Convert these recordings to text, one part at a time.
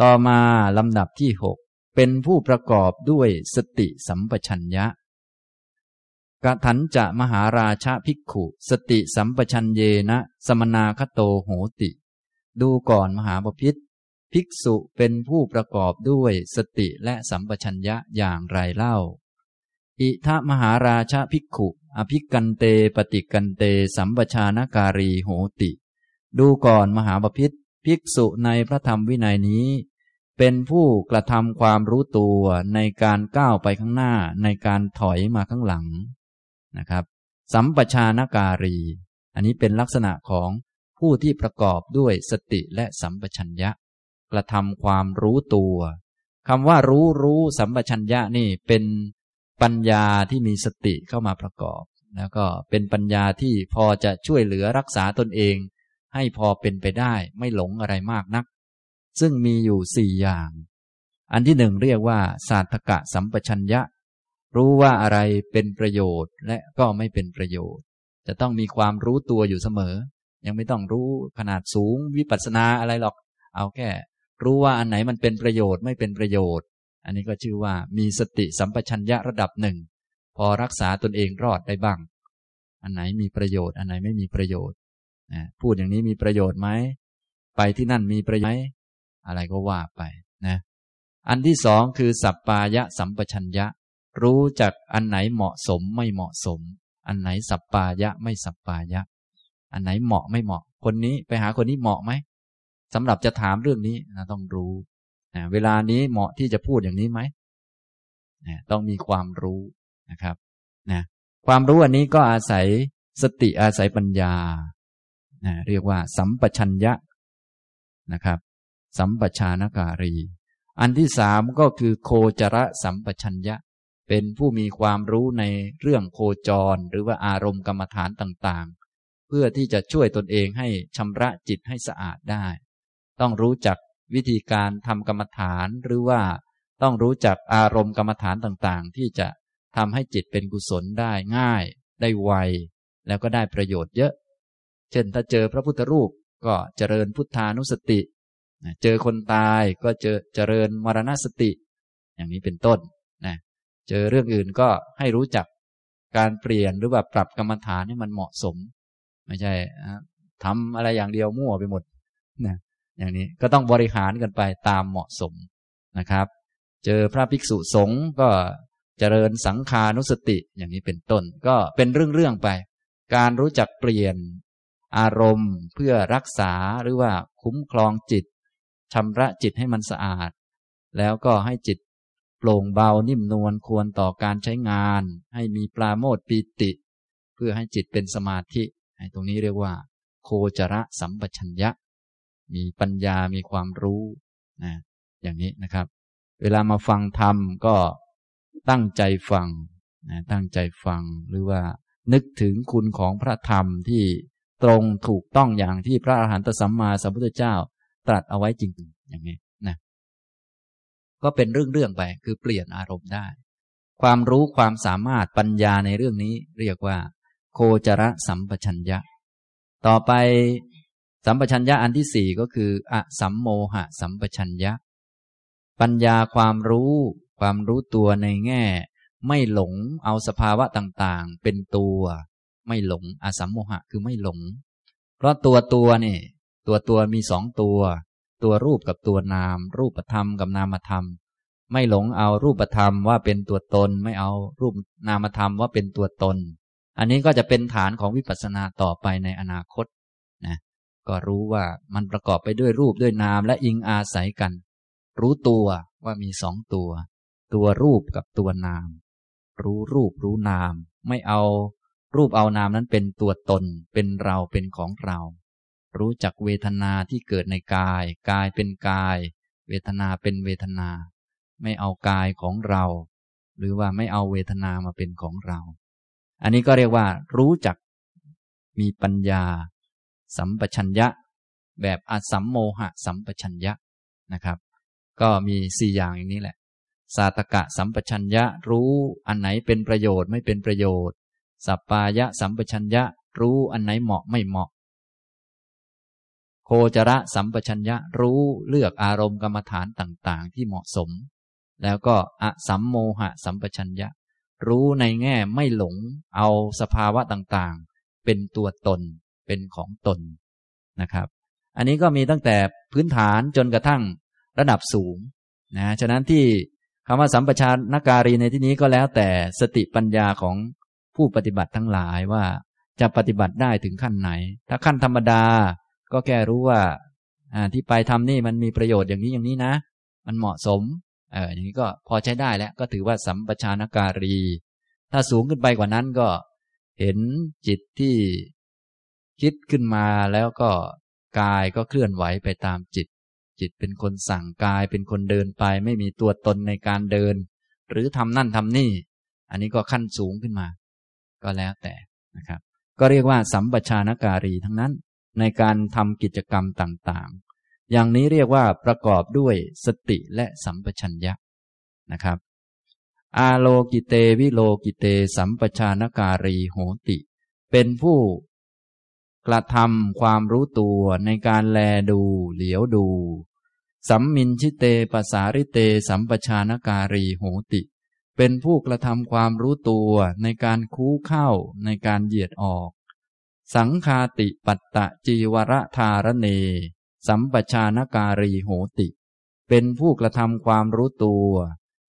ต่อมาลำดับที่หกเป็นผู้ประกอบด้วยสติสัมปชัญญะกะถันจะมหาราชาภิกขุ สติสัมปชัญเยนะ สมนาคโตโหติ ดูก่อนมหาปพิธภิกษุเป็นผู้ประกอบด้วยสติและสัมปชัญญะอย่างไรเล่า อิทะมหาราชาภิกขุ อภิกันเตปฏิกันเต สัมปชานการีโหติ ดูก่อนมหาปพิธ ภิกษุในพระธรรมวินัยนี้ เป็นผู้กระทำความรู้ตัวในการก้าวไปข้างหน้าในการถอยมาข้างหลังนะครับ สัมปชานการี อันนี้เป็นลักษณะของผู้ที่ประกอบด้วยสติและสัมปชัญญะ กระทำความรู้ตัวคำว่ารู้รู้สัมปชัญญะนี่เป็นปัญญาที่มีสติเข้ามาประกอบ แล้วก็เป็นปัญญาที่พอจะช่วยเหลือรักษาตนเอง ให้พอเป็นไปได้ไม่หลงอะไรมากนัก ซึ่งมีอยู่สี่อย่าง อันที่หนึ่งเรียกว่า ศาสตกะสัมปชัญญะ รู้ว่าอะไรเป็นประโยชน์และก็ไม่เป็นประโยชน์ จะต้องมีความรู้ตัวอยู่เสมอ ยังไม่ต้องรู้ขนาดสูงวิปัสสนาอะไรหรอก เอาแค่รู้ว่าอันไหนมันเป็นประโยชน์ไม่เป็นประโยชน์ อันนี้ก็ชื่อว่ามีสติสัมปชัญญะระดับหนึ่งพอรักษาตนเองรอดได้บ้าง อันไหนมีประโยชน์ อันไหนไม่มีประโยชน์ พูดอย่างนี้มีประโยชน์ไหม ไปที่นั่นมีประโยชน์ไหมอะไรก็ว่าไปนะอันที่สองคือสัปปายะสัมปชัญญะ รู้จักอันไหนเหมาะสมไม่เหมาะสม อันไหนสัปปายะไม่สัปปายะ อันไหนเหมาะไม่เหมาะ คนนี้ไปหาคนนี้เหมาะไหมสำหรับจะถามเรื่องนี้นะต้องรู้นะเวลานี้เหมาะที่จะพูดอย่างนี้ไหมนะต้องมีความรู้นะครับนะความรู้อันนี้ก็อาศัยสติอาศัยปัญญา นะเรียกว่า สัมปชัญญะนะครับ สัมปชานการี อันที่สามก็คือโคจรสัมปชัญญะ เป็นผู้มีความรู้ในเรื่องโคจร หรือว่าอารมณ์กรรมฐานต่างๆ เพื่อที่จะช่วยตนเองให้ชำระจิตให้สะอาดได้ ต้องรู้จักวิธีการทำกรรมฐานหรือว่าต้องรู้จักอารมณ์กรรมฐานต่างๆ ที่จะทำให้จิตเป็นกุศลได้ง่าย ได้ไว แล้วก็ได้ประโยชน์เยอะ เช่นถ้าเจอพระพุทธรูปก็เจริญพุทธานุสติ เจอคนตายก็เจอเจริญมรณสติ อย่างนี้เป็นต้นนะเจอเรื่องอื่นก็ให้รู้จักการเปลี่ยนหรือว่าปรับกรรมฐานให้มันเหมาะสม ไม่ใช่ทำอะไรอย่างเดียวมั่วไปหมดนะอย่างนี้ก็ต้องบริหารกันไปตามเหมาะสมนะครับ เจอพระภิกษุสงฆ์ก็เจริญสังขานุสติอย่างนี้เป็นต้น ก็เป็นเรื่องๆไป การรู้จักเปลี่ยน อารมณ์เพื่อรักษาหรือว่าคุ้มครองจิตชำระจิตให้มันสะอาด แล้วก็ให้จิตโปร่งเบานิ่มนวลควรต่อการใช้งาน ให้มีปลาโมดปีติ เพื่อให้จิตเป็นสมาธิให้ตรงนี้เรียกว่า โคจระสัมปชัญญะ มีปัญญามีความรู้นะอย่างนี้นะครับ เวลามาฟังธรรมก็ตั้งใจฟังนะตั้งใจฟังหรือว่านึกถึงคุณของพระธรรมที่ ตรงถูกต้องอย่างที่พระอาหารหันตสัมมาสัมพุทธเจ้า ตรัสเอาไว้จริงๆ อย่างนี้นะก็เป็นเรื่องๆไปคือเปลี่ยนอารมณ์ได้ ความรู้ความสามารถปัญญาในเรื่องนี้ เรียกว่า โคจรสัมปชัญญะ ต่อไปสัมปชัญญะอันที่สี่ก็คืออสัมโมหะสัมปชัญญะ ปัญญาความรู้ ความรู้ตัวในแง่ ไม่หลงเอาสภาวะต่างๆ เป็นตัว ไม่หลงอสัมโมหะคือไม่หลง เพราะตัวตัวนี่ ตัวตัวมีสองตัว ตัวรูปกับตัวนาม รูปธรรมกับนามธรรม ไม่หลงเอารูปธรรมว่าเป็นตัวตน ไม่เอารูปนามธรรมว่าเป็นตัวตน อันนี้ก็จะเป็นฐานของวิปัสสนาต่อไปในอนาคตนะก็รู้ว่ามันประกอบไปด้วยรูปด้วยนามและอิงอาศัยกัน รู้ตัวว่ามีสองตัว ตัวรูปกับตัวนาม รู้รูปรู้นาม ไม่เอา รูปเอานามนั้นเป็นตัวตน เป็นเราเป็นของเรา รู้จักเวทนาที่เกิดในกาย กายเป็นกาย เวทนาเป็นเวทนา ไม่เอากายของเรา หรือว่าไม่เอาเวทนามาเป็นของเรา อันนี้ก็เรียกว่า รู้จักมีปัญญา สัมปชัญญะ แบบอสัมโมหะ สัมปชัญญะนะครับ ก็มีสี่อย่างอย่างนี้แหละ สาตกะสัมปชัญญะรู้อันไหนเป็นประโยชน์ไม่เป็นประโยชน์ สัปปายะสัมปชัญญะรู้อันไหนเหมาะไม่เหมาะ โคจระสัมปชัญญะรู้เลือกอารมณ์กรรมฐานต่างๆ ที่เหมาะสม แล้วก็อสัมโมหะสัมปชัญญะ รู้ในแง่ไม่หลงเอาสภาวะต่างๆ เป็นตัวตนเป็นของตนนะครับ อันนี้ก็มีตั้งแต่พื้นฐานจนกระทั่งระดับสูงนะฉะนั้นที่คำว่าสัมปชานการีในที่นี้ก็แล้วแต่สติปัญญาของ ผู้ปฏิบัติทั้งหลายว่าจะปฏิบัติได้ถึงขั้นไหน ถ้าขั้นธรรมดา ก็แค่รู้ว่าที่ไปทำนี่มันมีประโยชน์อย่างนี้อย่างนี้นะ มันเหมาะสมเอออย่างนี้ก็พอใช้ได้แล้วก็ถือว่าสัมปชานการี ถ้าสูงขึ้นไปกว่านั้นก็เห็นจิตที่คิดขึ้นมาแล้วก็กายก็เคลื่อนไหวไปตามจิต จิตเป็นคนสั่งกายเป็นคนเดินไป ไม่มีตัวตนในการเดิน หรือทำนั่นทำนี่ อันนี้ก็ขั้นสูงขึ้นมา ก็แล้วแต่นะครับ ก็เรียกว่าสัมปชานการีทั้งนั้นในการทำกิจกรรมต่างๆ อย่างนี้เรียกว่าประกอบด้วยสติและสัมปชัญญะนะครับ อาโลกิเตวิโลกิเต สัมปชานการีโหติ เป็นผู้กระทำความรู้ตัวในการแลดูเหลียวดู สัมมินชิเตปสาริเต สัมปชานการีโหติ เป็นผู้กระทำความรู้ตัวในการคู้เข้าในการเหยียดออก สังคาติปัตตะจีวรธารเน สัมปชานการีโหติ เป็นผู้กระทำความรู้ตัว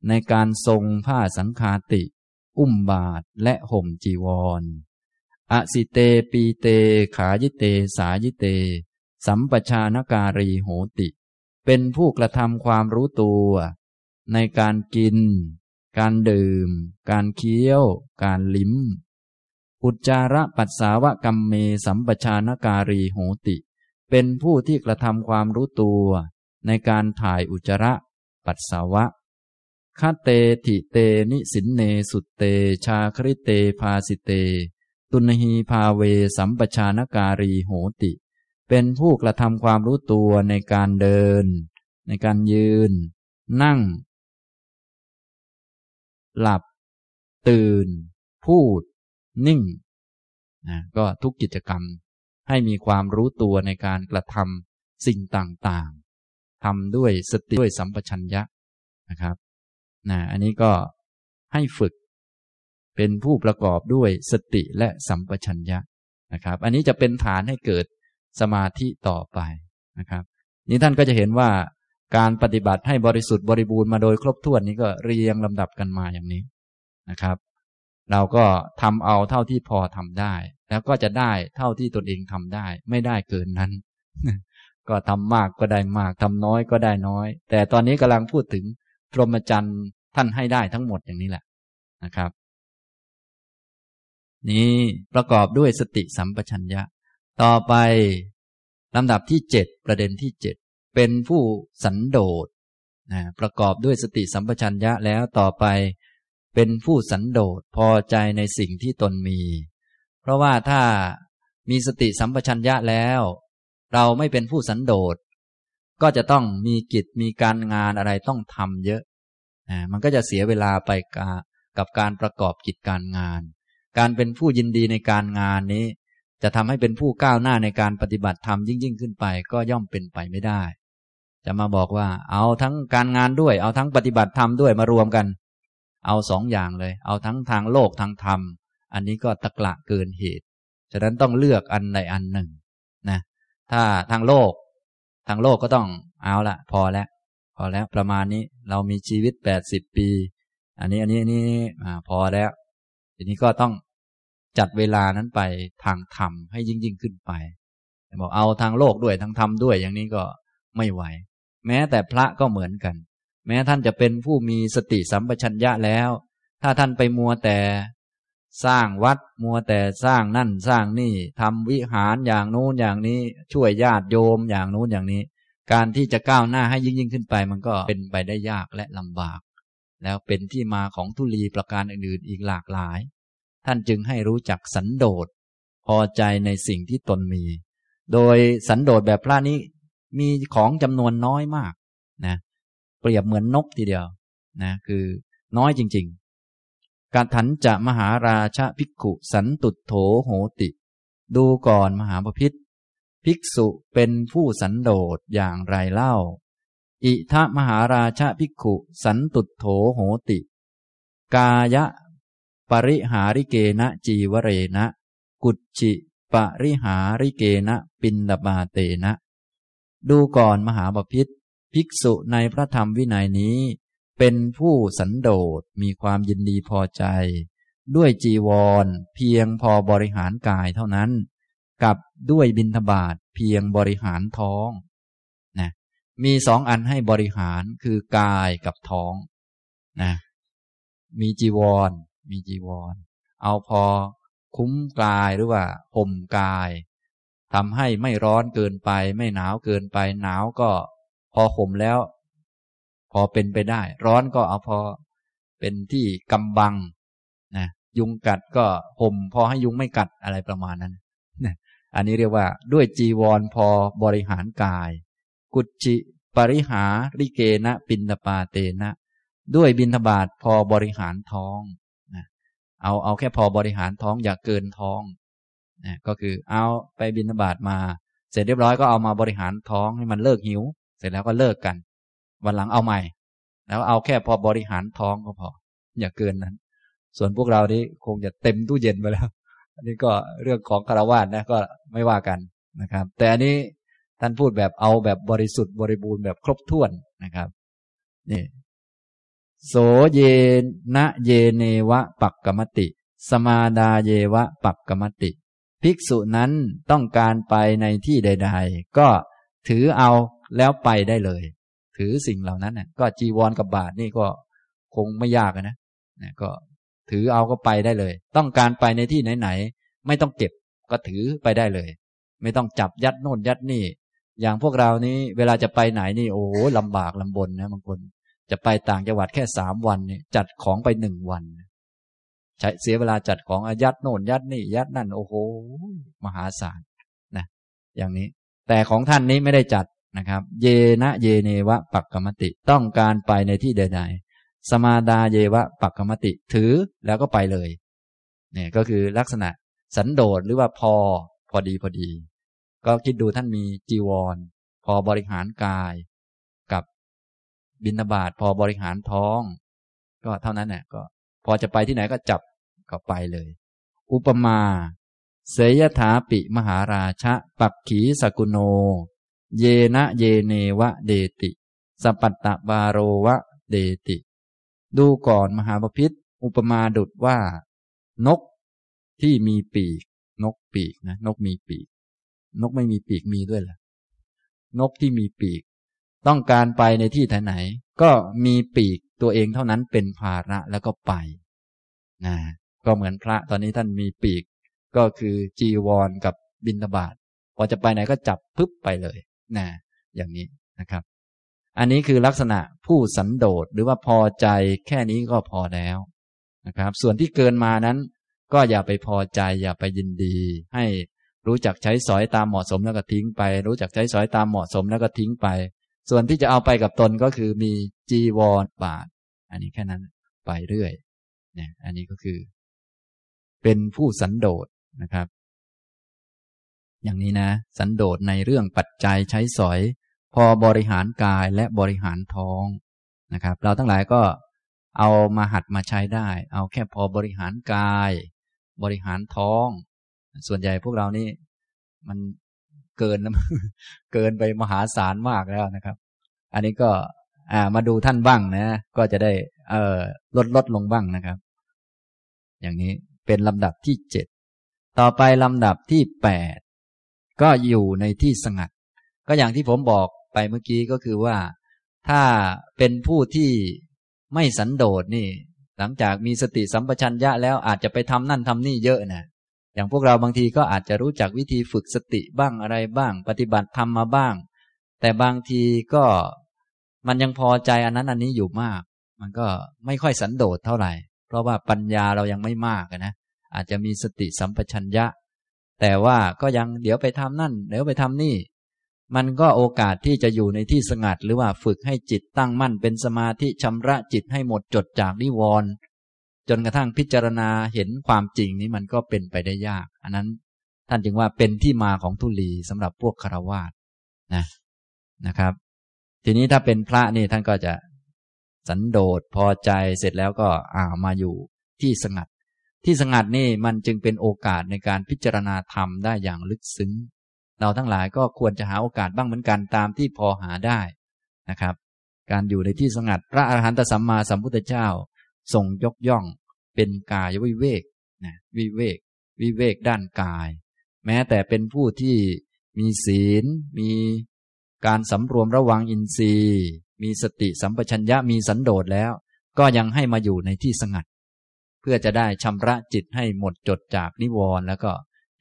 ในการทรงผ้าสังคาติ อุ้มบาทและห่มจีวรอสิเตปีเต ขายิเต สายิเต สัมปชานการีโหติ เป็นผู้กระทำความรู้ตัว ในการกิน การดื่ม การเคี้ยว การลิ้ม อุจจาระปัสสาวะกรรมเมสัมปชานการีโหติ เป็นผู้ที่กระทำความรู้ตัว ในการถ่ายอุจจาระ ปัสสาวะคาเตถิเตนิสินเนสุตเต ชาคริเตภาสิเต ตุนหีภาเวสัมปชานการีโหติ เป็นผู้กระทำความรู้ตัวในการเดิน ในการยืน นั่ง หลับ ตื่น พูด นิ่งนะก็ทุกกิจกรรมให้มีความรู้ตัวในการกระทำสิ่งต่างๆทำด้วยสติด้วยสัมปชัญญะนะครับนะอันนี้ก็ให้ฝึกเป็นผู้ประกอบด้วยสติและสัมปชัญญะนะครับ อันนี้จะเป็นฐานให้เกิดสมาธิต่อไปนะครับ นี้ท่านก็จะเห็นว่า การปฏิบัติให้บริสุทธิ์บริบูรณ์มาโดยครบถ้วนนี้ก็เรียงลำดับกันมาอย่างนี้นะครับ เราก็ทำเอาเท่าที่พอทำได้ แล้วก็จะได้เท่าที่ตนเองทำได้ ไม่ได้เกินนั้น ก็ทำมากก็ได้มากทำน้อยก็ได้น้อย แต่ตอนนี้กำลังพูดถึงพรหมจรรย์ท่านให้ได้ทั้งหมดอย่างนี้แหละนะครับ นี้ประกอบด้วยสติสัมปชัญญะ ต่อไปลำดับที่เจ็ดประเด็นที่เจ็ด เป็นผู้สันโดษนะประกอบด้วยสติสัมปชัญญะแล้วต่อไป เป็นผู้สันโดษพอใจในสิ่งที่ตนมี เพราะว่าถ้ามีสติสัมปชัญญะแล้ว เราไม่เป็นผู้สันโดษ ก็จะต้องมีกิจมีการงานอะไรต้องทำเยอะนะมันก็จะเสียเวลาไปกับการประกอบกิจการงาน การเป็นผู้ยินดีในการงานนี้ จะทำให้เป็นผู้ก้าวหน้าในการปฏิบัติธรรมยิ่งยิ่งขึ้นไป ก็ย่อมเป็นไปไม่ได้ จะมาบอกว่า เอาทั้งการงานด้วย เอาทั้งปฏิบัติธรรมด้วยมารวมกัน เอาสองอย่างเลย เอาทั้งทางโลกทางธรรม อันนี้ก็ตะกละเกินเหตุ ฉะนั้นต้องเลือกอันใดอันหนึ่งนะถ้าทางโลก ทางโลกก็ต้องเอาละพอแล้วพอแล้วประมาณนี้เรามีชีวิตแปดสิบปี อันนี้อันนี้อันี่อพอแล้ว ทีนี้ก็ต้องจัดเวลานั้นไปทางธรรมให้ยิ่งยิ่งขึ้นไปบอกเอาทางโลกด้วยทางธรรมด้วยอย่างนี้ก็ไม่ไหว แม้แต่พระก็เหมือนกัน แม้ท่านจะเป็นผู้มีสติสัมปชัญญะแล้ว ถ้าท่านไปมัวแต่สร้างวัดมัวแต่สร้างนั่นสร้างนี่ทำวิหารอย่างนู้นอย่างนี้ช่วยญาติโยมอย่างนู้นอย่างนี้ การที่จะก้าวหน้าให้ยิ่งยิ่งขึ้นไปมันก็เป็นไปได้ยากและลำบาก แล้วเป็นที่มาของทุลีประการอื่นๆอีกหลากหลาย ท่านจึงให้รู้จักสันโดษพอใจในสิ่งที่ตนมี โดยสันโดษแบบพระนี้ มีของจำนวนน้อยมากนะเปรียบเหมือนนกทีเดียวนะคือน้อยจริง ๆ การถันจะมหาราชภิกขุสันตุโถโหติ ดูก่อนมหาปพิธภิกษุเป็นผู้สันโดษอย่างไรเล่า อิทะมหาราชภิกขุ สันตุโถโหติ กายะ ปริหาริเกนะจีวเรนะ กุจิปริหาริเกนะ ปินดาบาเตนะ ดูก่อนมหาบพิษภิกษุในพระธรรมวินัยนี้ เป็นผู้สันโดษมีความยินดีพอใจ ด้วยจีวร เพียงพอบริหารกายเท่านั้น กับด้วยบินทบาทเพียงบริหารท้องนะมีสองอันให้บริหารคือกายกับท้องนะมีจีวร มีจีวร เอาพอคุ้มกายหรือว่าห่มกาย ทำให้ไม่ร้อนเกินไป ไม่หนาวเกินไป หนาวก็พอห่มแล้ว พอเป็นไปได้ ร้อนก็เอาพอเป็นที่กำบังนะยุงกัดก็ห่มพอให้ยุงไม่กัดอะไรประมาณนั้นนะอันนี้เรียกว่าด้วยจีวรพอบริหารกาย กุจิปริหาริเกนะปินตปาเตนะ ด้วยบินทบาทพอบริหารท้องนะเอาเอาแค่พอบริหารท้องอย่าเกินท้อง นะก็คือเอาไปบินบาทมา เสร็จเรียบร้อยก็เอามาบริหารท้องให้มันเลิกหิว เสร็จแล้วก็เลิกกัน วันหลังเอาใหม่ แล้วเอาแค่พอบริหารท้องก็พอ อย่าเกินนั้น ส่วนพวกเรานี้คงจะเต็มตู้เย็นไปแล้ว อันนี้ก็เรื่องของคารวะนะก็ไม่ว่ากันนะครับ แต่อันนี้ท่านพูดแบบเอาแบบบริสุทธิ์บริบูรณ์แบบครบถ้วนนะครับนี่โสเยนะเยเนวะปักกมติ สมาดาเยวะปักกมติ ภิกษุนั้นต้องการไปในที่ใด ๆ ก็ถือเอาแล้วไปได้เลย ถือสิ่งเหล่านั้นนะก็จีวรกับบาทนี่ก็คงไม่ยากนะนะก็ถือเอาก็ไปได้เลย ต้องการไปในที่ไหนๆไม่ต้องเก็บก็ถือไปได้เลย ไม่ต้องจับยัดโน่นยัดนี่ อย่างพวกเรานี้เวลาจะไปไหนนี่โอ้ลำบากลำบนนะบางคน จะไปต่างจังหวัดแค่สามวันนี่จัดของไปหนึ่งวัน ใช้เสียเวลาจัดของอายัดโน่นยัดนี่ยัดนั่น โอ้โห มหาศาลนะอย่างนี้ แต่ของท่านนี้ไม่ได้จัดนะครับ เยนะเยเนวะปักกรรมติต้องการไปในที่ใดๆ สมาดาเยวะปักกรรมติถือแล้วก็ไปเลยเนี่ยก็คือลักษณะสันโดษหรือว่าพอพอดีพอดี ก็คิดดูท่านมีจีวร พอบริหารกาย กับบินาบาตพอบริหารท้อง ก็เท่านั้นแหละก็ พอจะไปที่ไหนก็จับก็ไปเลย อุปมา เสยถาปิมหาราชะ ปักขีสกุโน เยนะเยเนวะเดติ สปัตตบาโรวะเดติ ดูก่อนมหาปพิธอุปมาดุดว่า นกที่มีปีก นกปีกนะนกมีปีก นกไม่มีปีกมีด้วยล่ะนกที่มีปีก ต้องการไปในที่ไหน ก็มีปีก ตัวเองเท่านั้นเป็นภาระแล้วก็ไปนะก็เหมือนพระตอนนี้ท่านมีปีก ก็คือจีวรกับบินบาตพอจะไปไหนก็จับปึ๊บไปเลยนะอย่างนี้นะครับ อันนี้คือลักษณะผู้สันโดษหรือว่าพอใจแค่นี้ก็พอแล้วนะครับ ส่วนที่เกินมานั้น ก็อย่าไปพอใจอย่าไปยินดี ให้รู้จักใช้สอยตามเหมาะสมแล้วก็ทิ้งไป รู้จักใช้สอยตามเหมาะสมแล้วก็ทิ้งไป ส่วนที่จะเอาไปกับตนก็คือมีจีวรบาท อันนี้แค่นั้นไปเรื่อยเนี่ยอันนี้ก็คือ เป็นผู้สันโดษนะครับ อย่างนี้นะ สันโดษในเรื่องปัจจัยใช้สอย พอบริหารกายและบริหารท้องนะครับ เราทั้งหลายก็เอามาหัดมาใช้ได้ เอาแค่พอบริหารกาย บริหารท้อง ส่วนใหญ่พวกเรานี่ มัน เกินเกินไปมหาศาลมากแล้วนะครับ อันนี้ก็อ่ามาดูท่านบ้างนะ ก็จะได้ เออลดลดลงบ้างนะครับ อย่างนี้เป็นลำดับที่เจ็ดต่อไปลำดับที่แปดก็อยู่ในที่สงัด ก็อย่างที่ผมบอกไปเมื่อกี้ก็คือว่า ถ้าเป็นผู้ที่ไม่สันโดษนี่ หลังจากมีสติสัมปชัญญะแล้วอาจจะไปทำนั่นทำนี่เยอะนะ อย่างพวกเราบางทีก็อาจจะรู้จักวิธีฝึกสติบ้างอะไรบ้าง ปฏิบัติทำมาบ้าง แต่บางทีก็มันยังพอใจอันนั้นอันนี้อยู่มาก มันก็ไม่ค่อยสันโดษเท่าไหร่ เพราะว่าปัญญาเรายังไม่มากนะอาจจะมีสติสัมปชัญญะ แต่ว่าก็ยังเดี๋ยวไปทำนั่น เดี๋ยวไปทำนี่ มันก็โอกาสที่จะอยู่ในที่สงัด หรือว่าฝึกให้จิตตั้งมั่นเป็นสมาธิชำระจิตให้หมดจดจากนิวรณ์ จนกระทั่งพิจารณาเห็นความจริงนี้มันก็เป็นไปได้ยาก อันนั้นท่านจึงว่าเป็นที่มาของทุลีสำหรับพวกคารวาสนะนะครับ ทีนี้ถ้าเป็นพระนี่ท่านก็จะสันโดษพอใจเสร็จแล้วก็อ่ามาอยู่ที่สงัด ที่สงัดนี่มันจึงเป็นโอกาสในการพิจารณาธรรมได้อย่างลึกซึ้ง เราทั้งหลายก็ควรจะหาโอกาสบ้างเหมือนกันตามที่พอหาได้นะครับ การอยู่ในที่สงัด พระอรหันตสัมมาสัมพุทธเจ้า ทรงยกย่องเป็นกายวิเวกนะวิเวก วิเวกด้านกาย แม้แต่เป็นผู้ที่มีศีล มีการสำรวมระวังอินทรีย์ มีสติสัมปชัญญะมีสันโดษแล้ว ก็ยังให้มาอยู่ในที่สงัด เพื่อจะได้ชำระจิตให้หมดจดจากนิวรณ์แล้วก็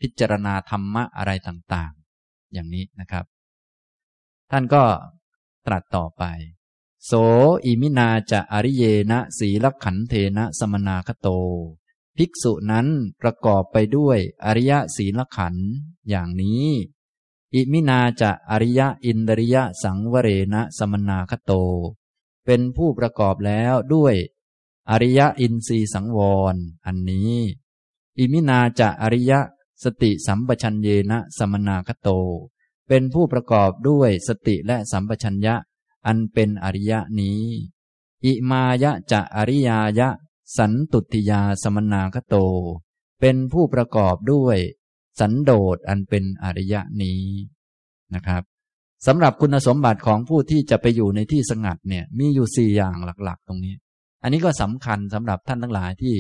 พิจารณาธรรมะอะไรต่างๆ อย่างนี้นะครับ ท่านก็ตรัสต่อไป โสอิมินาจะอริเยนะสีลักขันเธนะ สะมันนาคะโต ภิกษุนั้นประกอบไปด้วยอริยศีลขันธ์อย่างนี้ อิมินาจะอริเยนะ อินทริยะสังวะเรนะ สะมันนาคะโต เป็นผู้ประกอบแล้วด้วย อริยอินทรีสังวร อันนี้ อิมินาจะอริยสติสัมปชัญเยนะสมนาคโต เป็นผู้ประกอบด้วยสติและสัมปชัญญะ อันเป็นอริยะนี้ อิมายะจะอริยายะ สันตุติยาสมนาคโต เป็นผู้ประกอบด้วย สันโดษอันเป็นอริยะนี้นะครับสำหรับคุณสมบัติของผู้ที่จะไปอยู่ในที่สงัดเนี่ยมีอยู่สี่อย่างหลักๆ ตรงนี้ อันนี้ก็สำคัญสำหรับท่านทั้งหลายที่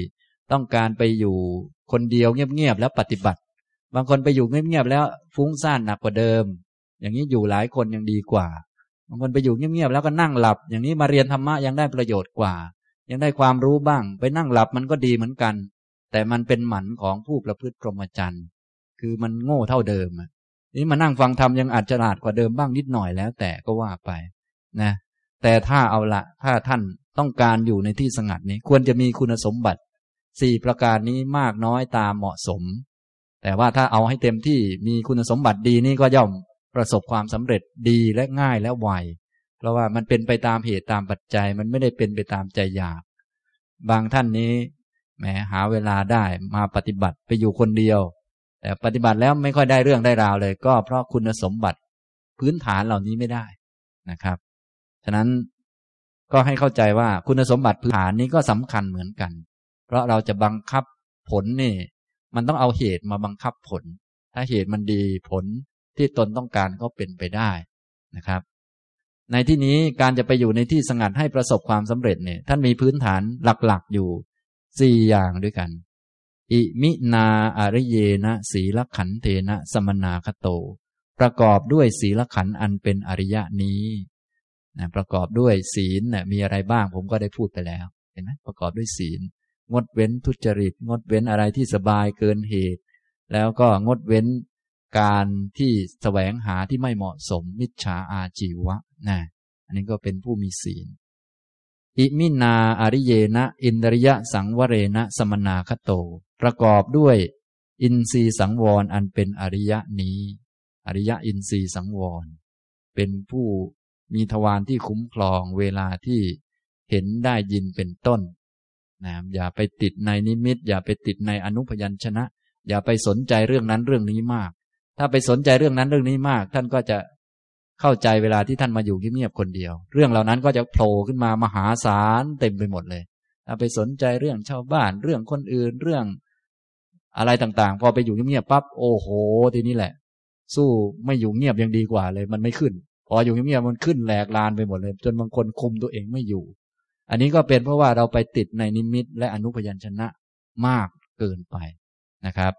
ต้องการไปอยู่คนเดียวเงียบๆแล้วปฏิบัติ บางคนไปอยู่เงียบๆแล้วฟุ้งซ่านหนักกว่าเดิม อย่างนี้อยู่หลายคนยังดีกว่า บางคนไปอยู่เงียบๆแล้วก็นั่งหลับ อย่างนี้มาเรียนธรรมะยังได้ประโยชน์กว่า ยังได้ความรู้บ้าง ไปนั่งหลับมันก็ดีเหมือนกัน แต่มันเป็นหมันของผู้ประพฤติพรหมจรรย์คือมันโง่เท่าเดิมนี่มานั่งฟังธรรมยังอาจจะฉลาดกว่าเดิมบ้างนิดหน่อยแล้ว แต่ก็ว่าไปนะ แต่ถ้าเอาละถ้าท่านต้องการอยู่ในที่สงัดนี้ควรจะมีคุณสมบัติสี่ประการนี้มากน้อยตามเหมาะสม แต่ว่าถ้าเอาให้เต็มที่มีคุณสมบัติดีนี่ก็ย่อม ประสบความสำเร็จดีและง่ายและไวเพราะว่ามันเป็นไปตามเหตุตามปัจจัย มันไม่ได้เป็นไปตามใจอยาก บางท่านนี้แหมหาเวลาได้มาปฏิบัติไปอยู่คนเดียว แต่ปฏิบัติแล้วไม่ค่อยได้เรื่องได้ราวเลย ก็เพราะคุณสมบัติพื้นฐานเหล่านี้ไม่ได้นะครับ ฉะนั้นก็ให้เข้าใจว่าคุณสมบัติพื้นฐานนี้ก็สำคัญเหมือนกัน เพราะเราจะบังคับผลนี่ มันต้องเอาเหตุมาบังคับผล ถ้าเหตุมันดีผล ที่ตนต้องการก็เป็นไปได้นะครับ ในที่นี้การจะไปอยู่ในที่สงัดให้ประสบความสำเร็จเนี่ยท่านมีพื้นฐานหลักๆอยู่สี่อย่างด้วยกัน อิมินาอริเยนะสีลขันเทนะสมนาคโต ประกอบด้วยสีลขันอันเป็นอริยะนี้นะประกอบด้วยศีลนะมีอะไรบ้างผมก็ได้พูดไปแล้ว เห็นไหมประกอบด้วยศีล งดเว้นทุจริต งดเว้นอะไรที่สบายเกินเหตุ แล้วก็งดเว้น การที่แสวงหาที่ไม่เหมาะสมมิจฉาอาจีวะนะอันนี้ก็เป็นผู้มีศีล อิมินาอาริเยนะ อินทริยะสังวเรนะสมนาคโต ประกอบด้วย อินทรีสังวรอันเป็นอริยะนี้ อริยะอินทรีสังวร เป็นผู้มีทวารที่คุ้มครองเวลาที่เห็นได้ยินเป็นต้นนะอย่าไปติดในนิมิต อย่าไปติดในอนุพยัญชนะ อย่าไปสนใจเรื่องนั้นเรื่องนี้มาก ถ้าไปสนใจเรื่องนั้นเรื่องนี้มาก ท่านก็จะเข้าใจเวลาที่ท่านมาอยู่เงียบๆคนเดียว เรื่องเหล่านั้นก็จะโผล่ขึ้นมามหาศาลเต็มไปหมดเลยถ้าไปสนใจเรื่องชาวบ้านเรื่องคนอื่นเรื่องอะไรต่างๆ พอไปอยู่เงียบๆปั๊บโอ้โห ทีนี้แหละ สู้ไม่อยู่เงียบยังดีกว่าเลย มันไม่ขึ้น พออยู่เงียบมันขึ้นแหลกลานไปหมดเลย จนบางคนคุมตัวเองไม่อยู่ อันนี้ก็เป็นเพราะว่าเราไปติดในนิมิตและอนุพยัญชนะมากเกินไปนะครับ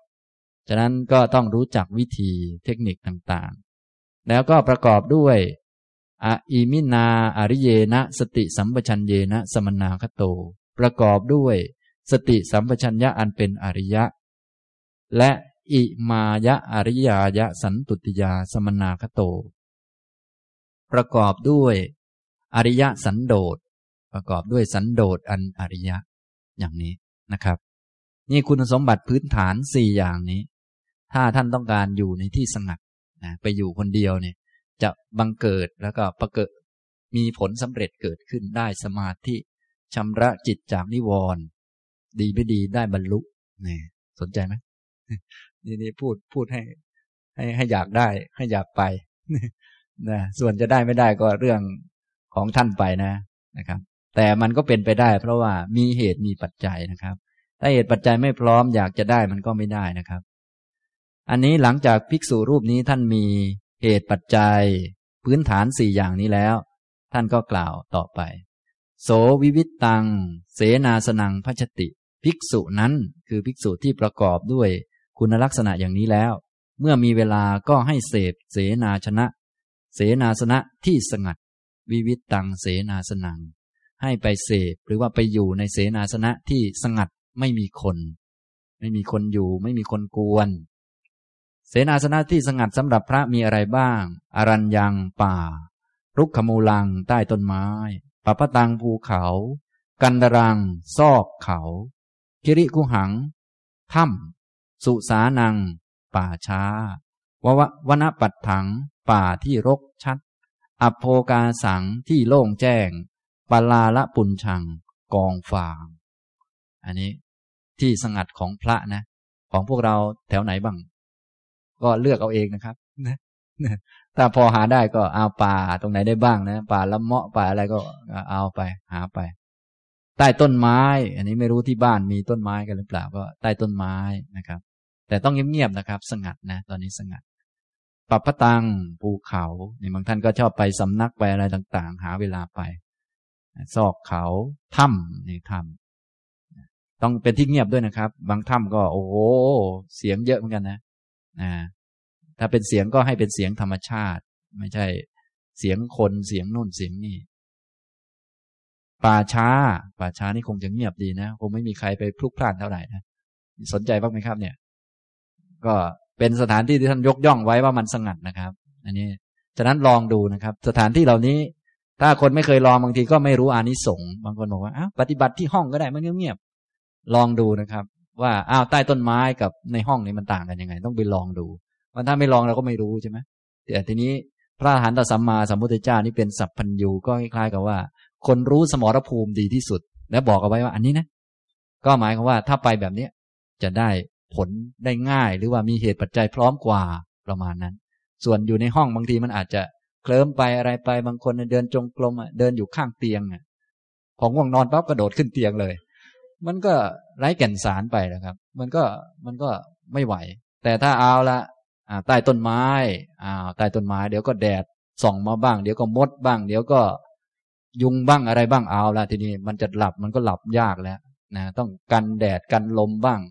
ฉะนั้นก็ต้องรู้จักวิธีเทคนิคต่างๆ แล้วก็ประกอบด้วยออิมินาอริเยนะ สติสัมปชัญเยนะ สมนาคโต ประกอบด้วย สติสัมปชัญญะอันเป็นอริยะ และอิมายะอริยายะสันตุติยาสมนาคโต ประกอบด้วย อริยะสันโดษประกอบด้วยสันโดษอันอริยะ อย่างนี้นะครับ นี่คุณสมบัติพื้นฐานสี่อย่างนี้ ถ้าท่านต้องการอยู่ในที่สงัดนะไปอยู่คนเดียวเนี่ย จะบังเกิดแล้วก็ประเกิดมีผลสำเร็จเกิดขึ้นได้สมาธิชำระจิตจากนิวรณ์ดีไม่ดีได้บรรลุนี่สนใจไหมนี่นี่พูดพูดให้ ให้ให้อยากได้ ให้อยากไปนะส่วนจะได้ไม่ได้ก็เรื่องของท่านไปนะนะครับ แต่มันก็เป็นไปได้ เพราะว่ามีเหตุมีปัจจัยนะครับ ถ้าเหตุปัจจัยไม่พร้อมอยากจะได้มันก็ไม่ได้นะครับ อันนี้หลังจากภิกษุรูปนี้ท่านมีเหตุปัจจัย พื้นฐานสี่อย่างนี้แล้ว ท่านก็กล่าวต่อไป โสวิวิตตัง เสนาสนังพัชติ ภิกษุนั้นคือภิกษุที่ประกอบด้วยคุณลักษณะอย่างนี้แล้ว เมื่อมีเวลาก็ให้เสพเสนาชนะ เสนาสนะที่สงัด วิวิตตังเสนาสนัง ให้ไปเสพหรือว่าไปอยู่ในเสนาสนะที่สงัดไม่มีคน ไม่มีคนอยู่ไม่มีคนกวน เสนาสนะที่สงัดสำหรับพระมีอะไรบ้าง อรัญยังป่า รุกขมูลังใต้ต้นไม้ปะปตังภูเขา กันดรัง ซอกเขากิริกุหัง ถ้ำ สุสานัง ป่าช้า วววนปัดถัง ป่าที่รกชัดอโภกาสังที่โล่งแจ้ง ปลาละปุญชัง กองฟาง อันนี้ที่สงัดของพระนะ ของพวกเราแถวไหนบ้าง ก็เลือกเอาเองนะครับนะถ้าพอหาได้ก็เอาป่าตรงไหนได้บ้างนะป่าละเมาะป่าอะไรก็เอาไป หาไป ใต้ต้นไม้ อันนี้ไม่รู้ที่บ้านมีต้นไม้กันหรือเปล่าก็ใต้ต้นไม้นะครับ แต่ต้องเงียบๆนะครับ สงัดนะ ตอนนี้สงัดปับพตังภูเขาเนี่ยบางท่านก็ชอบไปสำนักไปอะไรต่าง ๆ หาเวลาไปซอกเขาถ้ำนี่ถ้ำต้องเป็นที่เงียบด้วยนะครับ บางถ้ำก็ โอ้โหเสียงเยอะเหมือนกันนะ นะถ้าเป็นเสียงก็ให้เป็นเสียงธรรมชาติ ไม่ใช่เสียงคนเสียงนู่นเสียงนี่ป่าช้า ป่าช้านี่คงจะเงียบดีนะคงไม่มีใครไปพลุกพล่านเท่าไหร่นะสนใจบ้างไหมครับ เนี่ย ก็เป็นสถานที่ที่ท่านยกย่องไว้ว่ามันสงัดนะครับ อันนี้ฉะนั้นลองดูนะครับ สถานที่เหล่านี้ ถ้าคนไม่เคยลองบางทีก็ไม่รู้อานิสงส์บางคนบอกว่าอ้าปฏิบัติที่ห้องก็ได้มันเงียบๆลองดูนะครับ ว่าอ้าวใต้ต้นไม้กับในห้องนี้มันต่างกันยังไง ต้องไปลองดูมันถ้าไม่ลองเราก็ไม่รู้ใช่ไหมแต่ทีนี้พระหันตสัมมาสัมพุทธเจ้านี่เป็นสัพพัญญูก็คล้ายๆกับว่า คนรู้สมรภูมิดีที่สุด แล้วบอกเอาไว้ว่าอันนี้นะ ก็หมายความว่าถ้าไปแบบเนี้ยจะได้ผลได้ง่ายหรือว่ามีเหตุปัจจัยพร้อมกว่าประมาณนั้น ส่วนอยู่ในห้องบางทีมันอาจจะเคลิ้มไปอะไรไปบางคนเดินจงกรมเดินอยู่ข้างเตียงอะพอง่วงนอนปั๊บกระโดดขึ้นเตียงเลย มันก็ไร้แก่นสารไปนะครับ มันก็มันก็ไม่ไหว แต่ถ้าเอาละใต้ต้นไม้อ่าใต้ต้นไม้ เดี๋ยวก็แดดส่องมาบ้าง เดี๋ยวก็มดบ้าง เดี๋ยวก็ยุงบ้างอะไรบ้างเอาละทีนี้มันจะหลับมันก็หลับยากแล้วนะต้องกันแดดกันลมบ้าง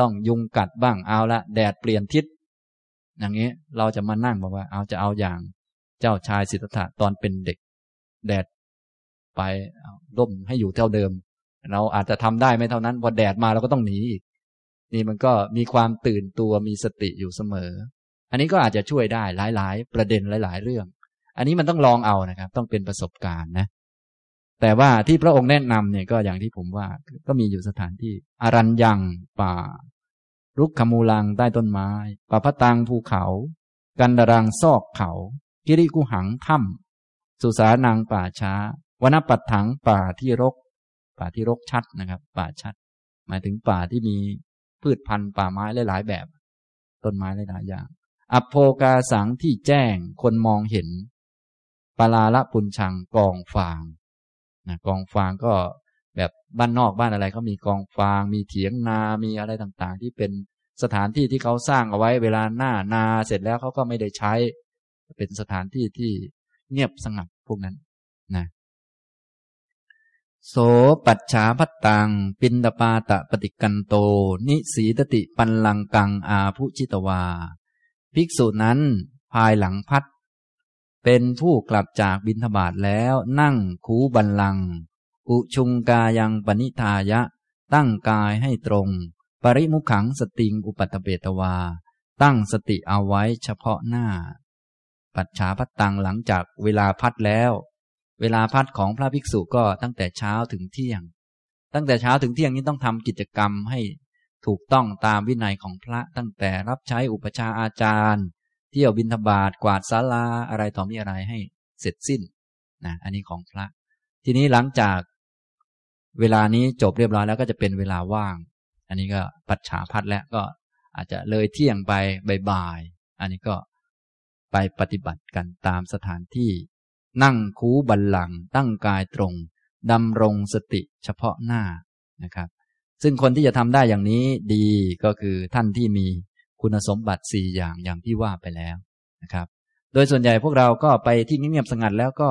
ต้องยุงกัดบ้างเอาละแดดเปลี่ยนทิศ อย่างนี้เราจะมานั่งบอกว่า เอาจะเอาอย่างเจ้าชายสิทธัตถะตอนเป็นเด็ก แดดไปร่มให้อยู่เท่าเดิม เราอาจจะทำได้ไม่เท่านั้นพอแดดมาเราก็ต้องหนีอีกนี่มันก็มีความตื่นตัวมีสติอยู่เสมอ อันนี้ก็อาจจะช่วยได้หลาย ๆ ประเด็นหลาย ๆ เรื่อง อันนี้มันต้องลองเอานะครับ ต้องเป็นประสบการณ์นะ แต่ว่าที่พระองค์แนะนำเนี่ยก็อย่างที่ผมว่า ก็มีอยู่สถานที่อารัญยังป่า รุกขมูลังใต้ต้นไม้ปะพะตังภูเขา กันดารังซอกเขา กิริกุหังถ้ำสุสานังป่าช้า วนปัดถังป่าที่รก ป่าที่รกชัดนะครับ ป่าชัด หมายถึงป่าที่มีพืชพันธุ์ป่าไม้หลายๆแบบ ต้นไม้หลายๆอย่างอโภกาสังที่แจ้งคนมองเห็นปลาละปุญชังกองฟางนะกองฟางก็แบบบ้านนอกบ้านอะไรเขามีกองฟาง มีเถียงนา มีอะไรต่างๆ ที่เป็นสถานที่ที่เขาสร้างเอาไว้เวลาหน้านาเสร็จแล้วเขาก็ไม่ได้ใช้ เป็นสถานที่ที่เงียบสงัดพวกนั้น โสปัจฉาพัตตัง ปินตปาตะปฏิกันโต นิสีตติปันลังกังอาภุชิตวา ภิกษุนั้นภายหลังพัด เป็นผู้กลับจากบินทบาทแล้วนั่งคูบันลัง อุชุงกายังปณิทายะ ตั้งกายให้ตรง ปริมุขังสติงอุปัตเบตวา ตั้งสติเอาไว้เฉพาะหน้า ปัจฉาพัดตังหลังจากเวลาพัดแล้ว เวลาพัดของพระภิกษุก็ตั้งแต่เช้าถึงเที่ยง ตั้งแต่เช้าถึงเที่ยงนี้ต้องทำกิจกรรมให้ถูกต้องตามวินัยของพระตั้งแต่รับใช้อุปชาอาจารย์ เที่ยวบินทบาทกวาดศาลาอะไรต่อมีอะไรให้เสร็จสิ้นนะอันนี้ของพระ ทีนี้หลังจากเวลานี้จบเรียบร้อยแล้วก็จะเป็นเวลาว่าง อันนี้ก็ปัจฉาพัดแล้วก็อาจจะเลยเที่ยงไปบ่าย อันนี้ก็ไปปฏิบัติกันตามสถานที่ นั่งคูบัลลังตั้งกายตรงดำรงสติเฉพาะหน้านะครับ ซึ่งคนที่จะทำได้อย่างนี้ดีก็คือท่านที่มีคุณสมบัติสี่อย่างอย่างที่ว่าไปแล้วนะครับ โดยส่วนใหญ่พวกเราก็ไปที่เงียบสงัดแล้วก็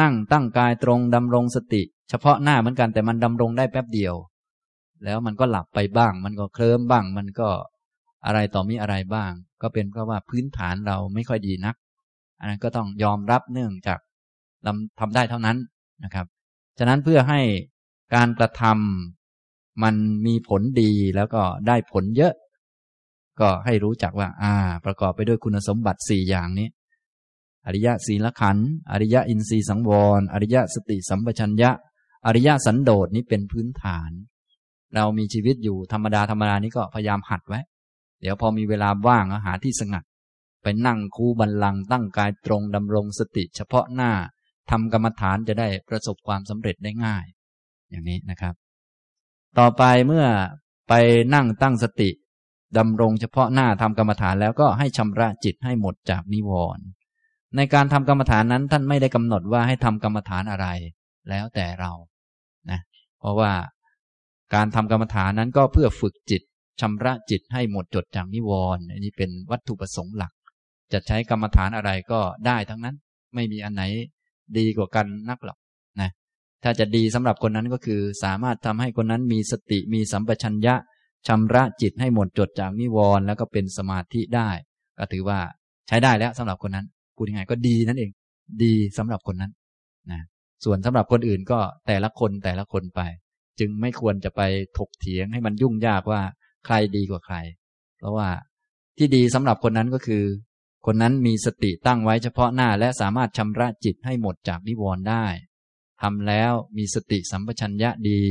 นั่งตั้งกายตรงดำรงสติ เฉพาะหน้าเหมือนกันแต่มันดำรงได้แป๊บเดียว แล้วมันก็หลับไปบ้าง มันก็เคลิ้มบ้าง มันก็อะไรต่อมีอะไรบ้าง ก็เป็นเพราะว่าพื้นฐานเราไม่ค่อยดีนัก อันนั้นก็ต้องยอมรับเนื่องจากทำได้เท่านั้นนะครับ ฉะนั้นเพื่อให้การกระทำมันมีผลดีแล้วก็ได้ผลเยอะ ก็ให้รู้จักว่า อ่า ประกอบไปด้วยคุณสมบัติสี่อย่างนี้ อริยะศีลขันธ์อริยะอินทรีย์สังวร อริยะสติสัมปชัญญะ อริยะสันโดษนี้เป็นพื้นฐาน เรามีชีวิตอยู่ธรรมดาธรรมดานี้ก็พยายามหัดไว้ เดี๋ยวพอมีเวลาว่างหาที่สงัด ไปนั่งคูบันลังตั้งกายตรงดำรงสติเฉพาะหน้าทำกรรมฐานจะได้ประสบความสำเร็จได้ง่าย อย่างนี้นะครับ ต่อไปเมื่อไปนั่งตั้งสติดำรงเฉพาะหน้าทำกรรมฐานแล้วก็ให้ชำระจิตให้หมดจากนิวรณ์ในการทำกรรมฐานนั้นท่านไม่ได้กำหนดว่าให้ทำกรรมฐานอะไร แล้วแต่เรานะเพราะว่าการทำกรรมฐานนั้นก็เพื่อฝึกจิตชำระจิตให้หมดจดจากนิวรณ์อันนี้เป็นวัตถุประสงค์หลัก จะใช้กรรมฐานอะไรก็ได้ทั้งนั้น ไม่มีอันไหนดีกว่ากันนักหรอกนะถ้าจะดีสำหรับคนนั้นก็คือ สามารถทำให้คนนั้นมีสติมีสัมปชัญญะชำระจิตให้หมดจดจากนิวรณ์แล้วก็เป็นสมาธิได้ ก็ถือว่าใช้ได้แล้วสำหรับคนนั้นพูดยังไงก็ดีนั่นเอง ดีสำหรับคนนั้นนะส่วนสำหรับคนอื่นก็แต่ละคนแต่ละคนไป จึงไม่ควรจะไปถกเถียงให้มันยุ่งยากว่าใครดีกว่าใคร เพราะว่าที่ดีสำหรับคนนั้นก็คือ คนนั้นมีสติตั้งไว้เฉพาะหน้าและสามารถชำระจิตให้หมดจากนิวรณ์ได้ทำแล้วมีสติสัมปชัญญะดี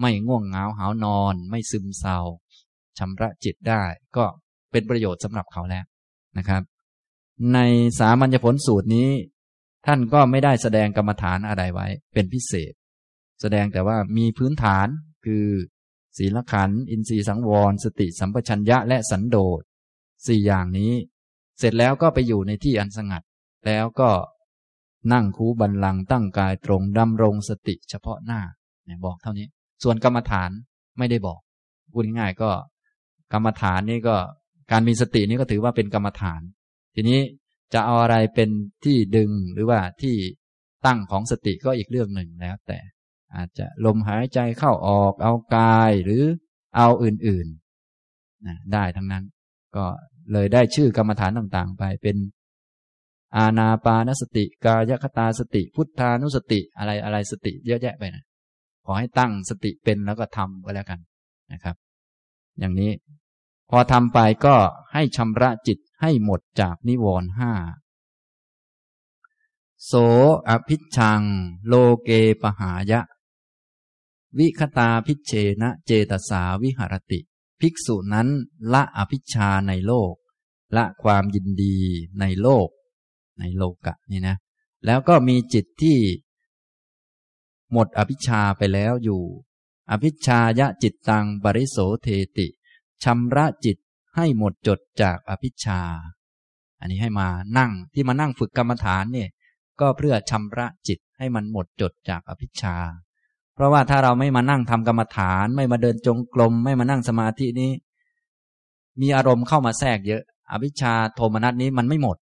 ไม่ง่วงเหงาหานอน ไม่ซึมเศร้าชำระจิตได้ ก็เป็นประโยชน์สำหรับเขาแล้วนะครับ ในสามัญญผลสูตรนี้ ท่านก็ไม่ได้แสดงกรรมฐานอะไรไว้ เป็นพิเศษ แสดงแต่ว่ามีพื้นฐานคือ ศีลขันอินทรีย์สังวร สติสัมปชัญญะและสันโดษสี่อย่างนี้ เสร็จแล้วก็ไปอยู่ในที่อันสงัด แล้วก็นั่งคูบันลังตั้งกายตรงดำรงสติเฉพาะหน้าเนี่ยบอกเท่านี้ ส่วนกรรมฐานไม่ได้บอกพูดง่ายๆก็ กรรมฐานนี่ก็การมีสตินี่ก็ถือว่าเป็นกรรมฐาน ทีนี้จะเอาอะไรเป็นที่ดึงหรือว่าที่ตั้งของสติก็อีกเรื่องหนึ่งแล้ว แต่อาจจะลมหายใจเข้าออก เอากายหรือเอาอื่นๆนะได้ทั้งนั้น ก็ เลยได้ชื่อกรรมฐานต่างๆ ไปเป็นอาณาปานสติ กายคตาสติ พุทธานุสติอะไรอะไรสติเยอะแยะไปนะขอให้ตั้งสติเป็นแล้วก็ทำก็แล้วกันนะครับ อย่างนี้พอทำไปก็ให้ชำระจิตให้หมดจากนิวรณ์ห้าโสอภิชัง โลเกปหายะ วิคตาพิเชนะเจตสาวิหรติ ภิกษุนั้นละอภิชาในโลก ละความยินดีในโลก ในโลกะนี่นะ แล้วก็มีจิตที่หมดอภิชาไปแล้วอยู่ อภิชายะจิตตังบริโสเทติชำระจิตให้หมดจดจากอภิชา อันนี้ให้มานั่งที่มานั่งฝึกกรรมฐานเนี่ย ก็เพื่อชำระจิตให้มันหมดจดจากอภิชา เพราะว่าถ้าเราไม่มานั่งทำกรรมฐาน ไม่มาเดินจงกรมไม่มานั่งสมาธินี้ มีอารมณ์เข้ามาแทรกเยอะ อวิชชาโทมนัสนี้มันไม่หมด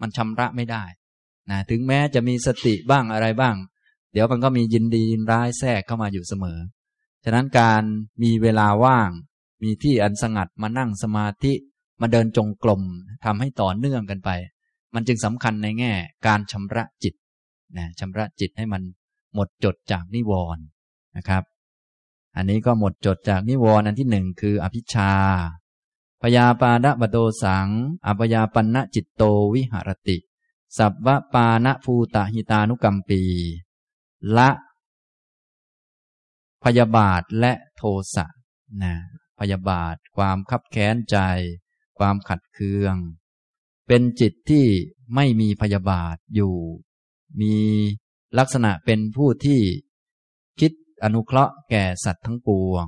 มันชำระไม่ได้นะถึงแม้จะมีสติบ้างอะไรบ้าง เดี๋ยวมันก็มียินดียินร้ายแทรกเข้ามาอยู่เสมอ ฉะนั้นการมีเวลาว่าง มีที่อันสงัดมานั่งสมาธิมาเดินจงกรมทำให้ต่อเนื่องกันไป มันจึงสำคัญในแง่ การชำระจิตนะชำระจิตให้มันหมดจดจากนิวรณ์ นะครับ อันนี้ก็หมดจดจากนิวรณ์อันที่หนึ่งคืออภิชาพยาปาดะบโดสังอภยาปันจิตโตวิหรติ สัพวะปานะภูตหิตานุกัมปี ละ พยาบาทและโทสะนะพยาบาท ความคับแค้นใจ ความขัดเคือง เป็นจิตที่ไม่มีพยาบาทอยู่ มีลักษณะเป็นผู้ที่ อนุเคราะห์แก่สัตว์ทั้งปวง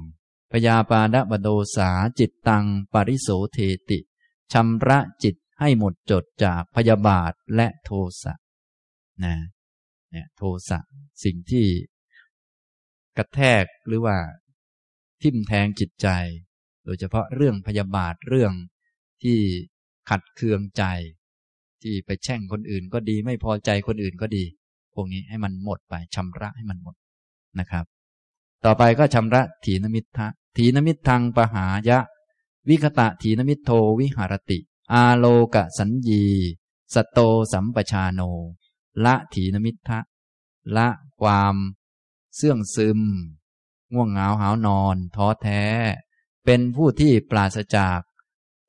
พยาปาดะบโดสาจิตตัง ปริโสเทติชำระจิตให้หมดจดจากพยาบาทและโทสะนะเนี่ยโทสะสิ่งที่กระแทกหรือว่า ทิ่มแทงจิตใจ โดยเฉพาะเรื่องพยาบาทเรื่องที่ขัดเคืองใจ ที่ไปแช่งคนอื่นก็ดี ไม่พอใจคนอื่นก็ดี พวกนี้ให้มันหมดไปชำระให้มันหมดนะครับ ต่อไปก็ชำระถีนมิทะถีนมิทังปหายะ วิคตะถีนมิโทวิหารติ อาโลกะสัญญีสโตสัมปชาโน ละถีนมิทะละความเสื่องซึม ง่วงเหงาหานอน ท้อแท้ เป็นผู้ที่ปราศจาก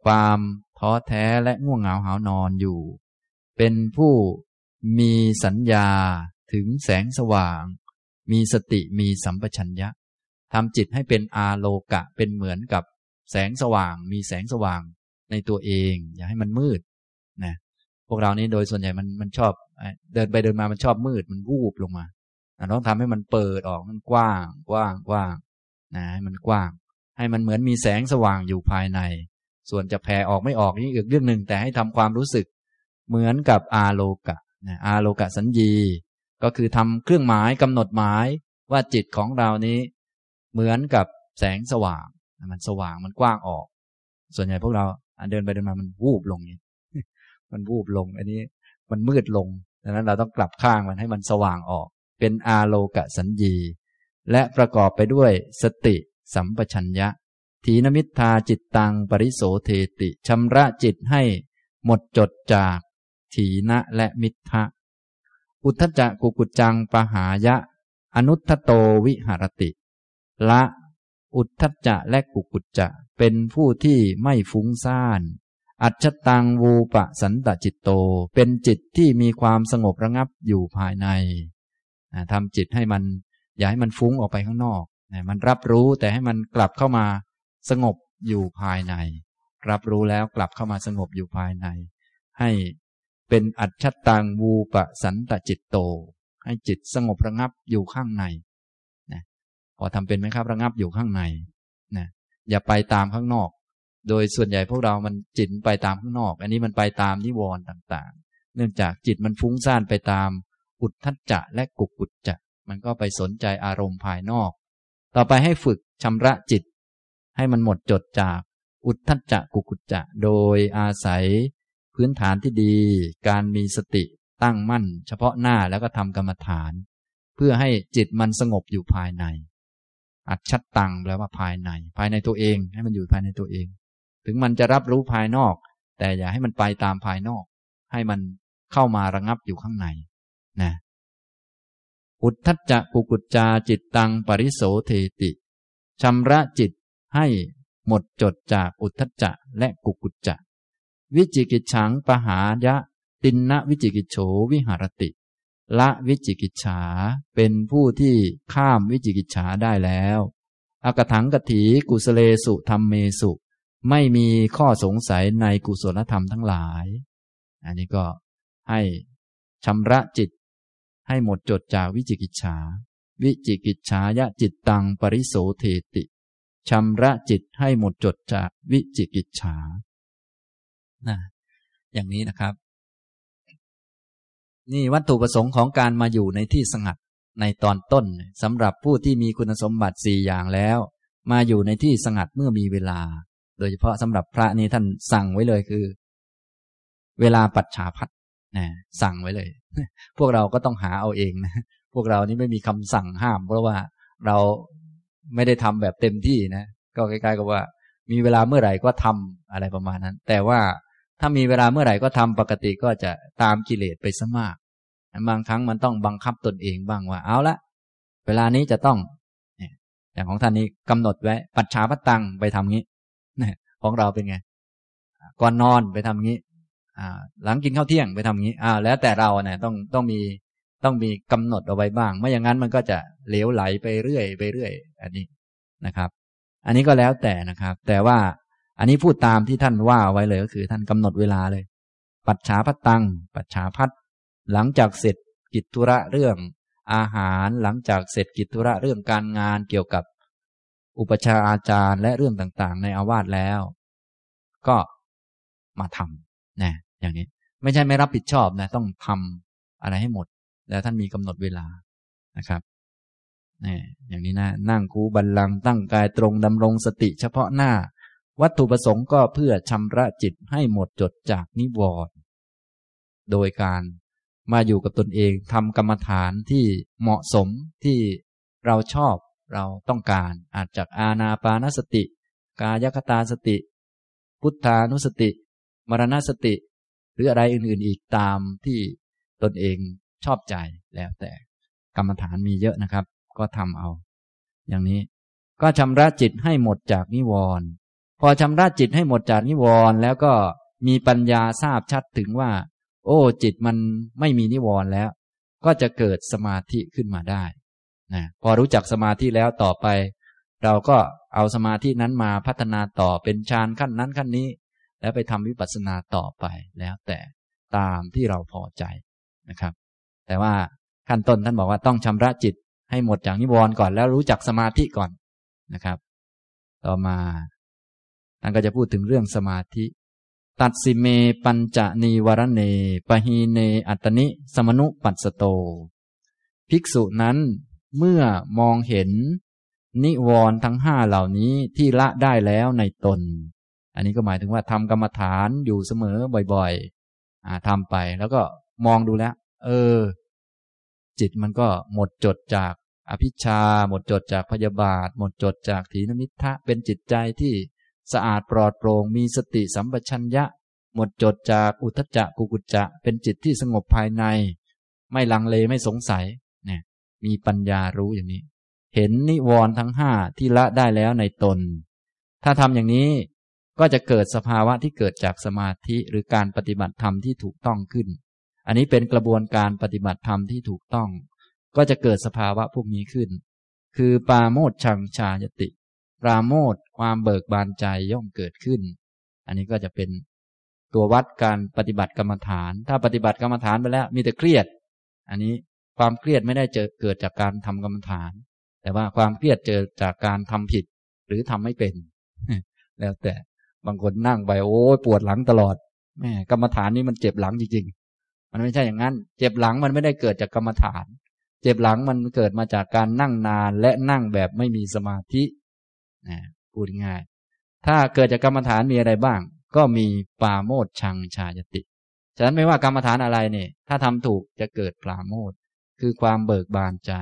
ความท้อแท้และง่วงเหงาหานอนอยู่ เป็นผู้มีสัญญาถึงแสงสว่าง มีสติมีสัมปชัญญะทำจิตให้เป็นอาโลกะเป็นเหมือนกับแสงสว่าง มีแสงสว่างในตัวเอง อย่าให้มันมืดนะพวกเรานี้โดยส่วนใหญ่มันมันชอบ เดินไปเดินมามันชอบมืดมันวูบลงมาต้องทำให้มันเปิดออกมันกว้างกว้างกว้างนะให้มันกว้าง ให้มันเหมือนมีแสงสว่างอยู่ภายใน ส่วนจะแผ่ออกไม่ออกนี่อีกเรื่องหนึ่งแต่ให้ทำความรู้สึกเหมือนกับอาโลกะนะอาโลกะสัญญี ก็คือทำเครื่องหมายกำหนดหมายว่าจิตของเรานี้ เหมือนกับแสงสว่าง มันสว่างมันกว้างออก ส่วนใหญ่พวกเราเดินไปเดินมามันวูบลงนี่มันวูบลง อันนี้มันมืดลงดังนั้นเราต้องกลับข้างมันให้มันสว่างออก เป็นอาโลกสัญญี และประกอบไปด้วยสติสัมปชัญญะ ทีนมิทาจิตตังปริโสเทติชำระจิตให้หมดจดจาก ถีนะและมิทะ อุทธจักกุกุจังปหายะ อนุทโตวิหารติ ละ อุทธจะและกุกุจจะเป็นผู้ที่ไม่ฟุ้งซ่าน อัจฉตังวูปะสันตจิตโต เป็นจิตที่มีความสงบระงับอยู่ภายในทำจิตให้มันอย่าให้มันฟุ้งออกไปข้างนอก มันรับรู้แต่ให้มันกลับเข้ามาสงบอยู่ภายใน รับรู้แล้วกลับเข้ามาสงบอยู่ภายใน ให้ เป็นอัจฉตังวูปสันตจิตโต ให้จิตสงบระงับอยู่ข้างในนะพอทำเป็นไหมครับระงับอยู่ข้างในนะอย่าไปตามข้างนอก โดยส่วนใหญ่พวกเรามันจิตไปตามข้างนอก อันนี้มันไปตามนิวรณ์ต่างๆ เนื่องจากจิตมันฟุ้งซ่านไปตามอุทธัจจะและกุกุจจะมันก็ไปสนใจอารมณ์ภายนอก ต่อไปให้ฝึกชำระจิต ให้มันหมดจดจากอุทธัจจะกุกุจจะ โดยอาศัย พื้นฐานที่ดี การมีสติตั้งมั่น เฉพาะหน้าแล้วก็ทำกรรมฐาน เพื่อให้จิตมันสงบอยู่ภายใน อัดชัดตังแปลว่าภายใน ภายในตัวเอง ให้มันอยู่ภายในตัวเอง ถึงมันจะรับรู้ภายนอก แต่อย่าให้มันไปตามภายนอก ให้มันเข้ามาระงับอยู่ข้างในนะอุทธัจจะกุกุจจาจิตตังปริโสเทติชำระจิตให้หมดจดจากอุทธัจจะและกุกุจจะ วิจิกิจฉังปหายะ ตินนะวิจิกิจโฉวิหารติ ละวิจิกิจฉาเป็นผู้ที่ข้ามวิจิกิจฉาได้แล้วอากถังกถีกุสเลสุธรรมเมสุ ไม่มีข้อสงสัยในกุศลธรรมทั้งหลาย อันนี้ก็ให้ชำระจิต ให้หมดจดจากวิจิกิจฉา วิจิกิจฉายะจิตตังปริโสเทติชำระจิตให้หมดจดจากวิจิกิจฉา นะอย่างนี้นะครับ นี่วัตถุประสงค์ของการมาอยู่ในที่สงัดในตอนต้นสำหรับผู้ที่มีคุณสมบัติสี่อย่างแล้ว มาอยู่ในที่สงัดเมื่อมีเวลา โดยเฉพาะสำหรับพระนี่ท่านสั่งไว้เลยคือ เวลาปัจฉาพัดนะสั่งไว้เลย พวกเราก็ต้องหาเอาเองนะพวกเรานี่ไม่มีคำสั่งห้าม เพราะว่าเราไม่ได้ทำแบบเต็มที่นะ ก็ใกล้ๆกับว่า มีเวลาเมื่อไหร่ก็ทำอะไรประมาณนั้น แต่ว่า ถ้ามีเวลาเมื่อไหร่ก็ทำปกติก็จะตามกิเลสไปซะมาก บางครั้งมันต้องบังคับตนเองบ้างว่าเอาละเวลานี้จะต้องอย่างของท่านนี้กำหนดไว้ ปัจฉาพัตตังไปทำงี้ของเราเป็นไง ก่อนนอนไปทำงี้หลังกินข้าวเที่ยงไปทำอย่างี้ อ่า แล้วแต่เราเนี่ยต้องต้องมีต้องมีกำหนดเอาไว้บ้าง ไม่อย่างนั้นมันก็จะเหลวไหลไปเรื่อยไปเรื่อย อันนี้นะครับ อันนี้ก็แล้วแต่นะครับ แต่ว่า อันนี้พูดตามที่ท่านว่าไว้เลยก็คือ ท่านกำหนดเวลาเลย ปัจฉาพัตตัง ปัจฉาพัดหลังจากเสร็จกิจธุระเรื่อง อาหารหลังจากเสร็จกิจธุระเรื่องการงานเกี่ยวกับ อุปชาอาจารย์และเรื่องต่างๆ ในอาวาสแล้ว ก็มาทำนะอย่างนี้ ไม่ใช่ไม่รับผิดชอบนะ ต้องทำอะไรให้หมด แล้วท่านมีกำหนดเวลานะครับนี่อย่างนี้นะ นั่งคูบันลังตั้งกายตรงดำรงสติเฉพาะหน้า วัตถุประสงค์ก็เพื่อชำระจิตให้หมดจดจากนิวรณ์โดยการมาอยู่กับตนเองทำกรรมฐานที่เหมาะสมที่เราชอบเราต้องการอาจจากอาณาปานสติ กายคตาสติ พุทธานุสติ มรณสติ หรืออะไรอื่นๆอีกตามที่ตนเองชอบใจแล้วแต่กรรมฐานมีเยอะนะครับ ก็ทำเอา อย่างนี้ก็ชำระจิตให้หมดจากนิวรณ์ พอชำระจิตให้หมดจากนิวรณ์แล้วก็มีปัญญาทราบชัดถึงว่า โอ้ จิตมันไม่มีนิวรณ์แล้ว ก็จะเกิดสมาธิขึ้นมาได้นะพอรู้จักสมาธิแล้วต่อไป เราก็เอาสมาธินั้นมาพัฒนาต่อเป็นฌานขั้นนั้นขั้นนี้ แล้วไปทำวิปัสสนาต่อไปแล้วแต่ตามที่เราพอใจนะครับ แต่ว่าขั้นต้นท่านบอกว่าต้องชำระจิตให้หมดจากนิวรณ์ก่อนแล้วรู้จักสมาธิก่อนนะครับ ต่อมา ท่านก็จะพูดถึงเรื่องสมาธิ ตัดสิเมปัญจนีวรเนปหีเนอัตนิ สมนุปัสโต ภิกษุนั้นเมื่อมองเห็น นิวรณ์ทั้งห้าเหล่านี้ที่ละได้แล้วในตน อันนี้ก็หมายถึงว่าทำกรรมฐานอยู่เสมอบ่อยๆอ่าทำไปแล้วก็มองดูแล้ว เออ จิตมันก็หมดจดจากอภิชา หมดจดจากพยาบาท หมดจดจากถีนมิทะเป็นจิตใจที่ สะอาดปลอดโปร่งมีสติสัมปชัญญะ หมดจดจากอุทจจะกุกุจจะ เป็นจิตที่สงบภายใน ไม่ลังเลไม่สงสัยเนี่ยมีปัญญารู้อย่างนี้ เห็นนิวรณ์ทั้งห้าที่ละได้แล้วในตน ถ้าทำอย่างนี้ก็จะเกิดสภาวะที่เกิดจากสมาธิหรือการปฏิบัติธรรมที่ถูกต้องขึ้น อันนี้เป็นกระบวนการปฏิบัติธรรมที่ถูกต้อง ก็จะเกิดสภาวะพวกนี้ขึ้น คือปาโมดชังชายติ ปราโมด ความเบิกบานใจย่อมเกิดขึ้น อันนี้ก็จะเป็นตัววัดการปฏิบัติกรรมฐาน ถ้าปฏิบัติกรรมฐานไปแล้ว มีแต่เครียด อันนี้ความเครียดไม่ได้เจอเกิดจากการทำกรรมฐาน แต่ว่าความเครียดเจอจากการทำผิดหรือทำไม่เป็น แล้วแต่บางคนนั่งไปโอ้ปวดหลังตลอดแม่กรรมฐานนี้มันเจ็บหลังจริงๆ มันไม่ใช่อย่างนั้น เจ็บหลังมันไม่ได้เกิดจากกรรมฐาน เจ็บหลังมันเกิดมาจากการนั่งนานและนั่งแบบไม่มีสมาธิ พูดง่าย ถ้าเกิดจากกรรมฐานมีอะไรบ้าง ก็มีปาโมดชังชายติ ฉะนั้นไม่ว่ากรรมฐานอะไรเนี่ย ถ้าทำถูกจะเกิดปราโมดคือความเบิกบานใจ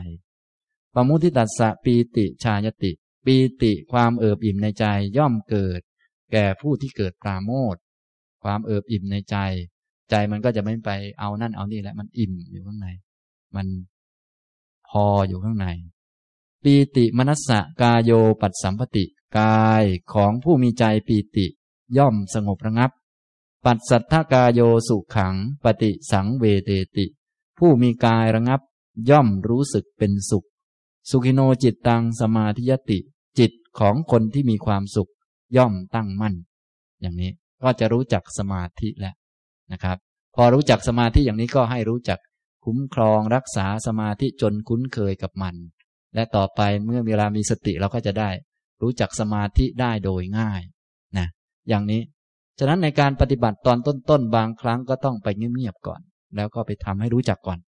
ปมุทิตัสสะปีติชายติ ปีติความเอิบอิ่มในใจย่อมเกิด แก่ผู้ที่เกิดปราโมทความเอิบอิ่มในใจ ใจมันก็จะไม่ไปเอานั่นเอานี่แหละมันอิ่มอยู่ข้างใน มันพออยู่ข้างใน ปีติมนัสสะกายโยปัสสัมปติ กายของผู้มีใจปีติย่อมสงบระงับ ปัสสัทธกายโยสุขังปฏิสังเวเตติ ผู้มีกายระงับ ย่อมรู้สึกเป็นสุข สุขิโนจิตตังสมาธิยติ จิตของคนที่มีความสุข ย่อมตั้งมั่น อย่างนี้ก็จะรู้จักสมาธิแล้วนะครับ พอรู้จักสมาธิอย่างนี้ก็ให้รู้จักคุ้มครองรักษาสมาธิจนคุ้นเคยกับมัน และต่อไปเมื่อเวลามีสติเราก็จะได้ รู้จักสมาธิได้โดยง่ายนะอย่างนี้ ฉะนั้นในการปฏิบัติตอนต้นๆบางครั้งก็ต้องไปเงียบๆก่อน แล้วก็ไปทำให้รู้จักก่อน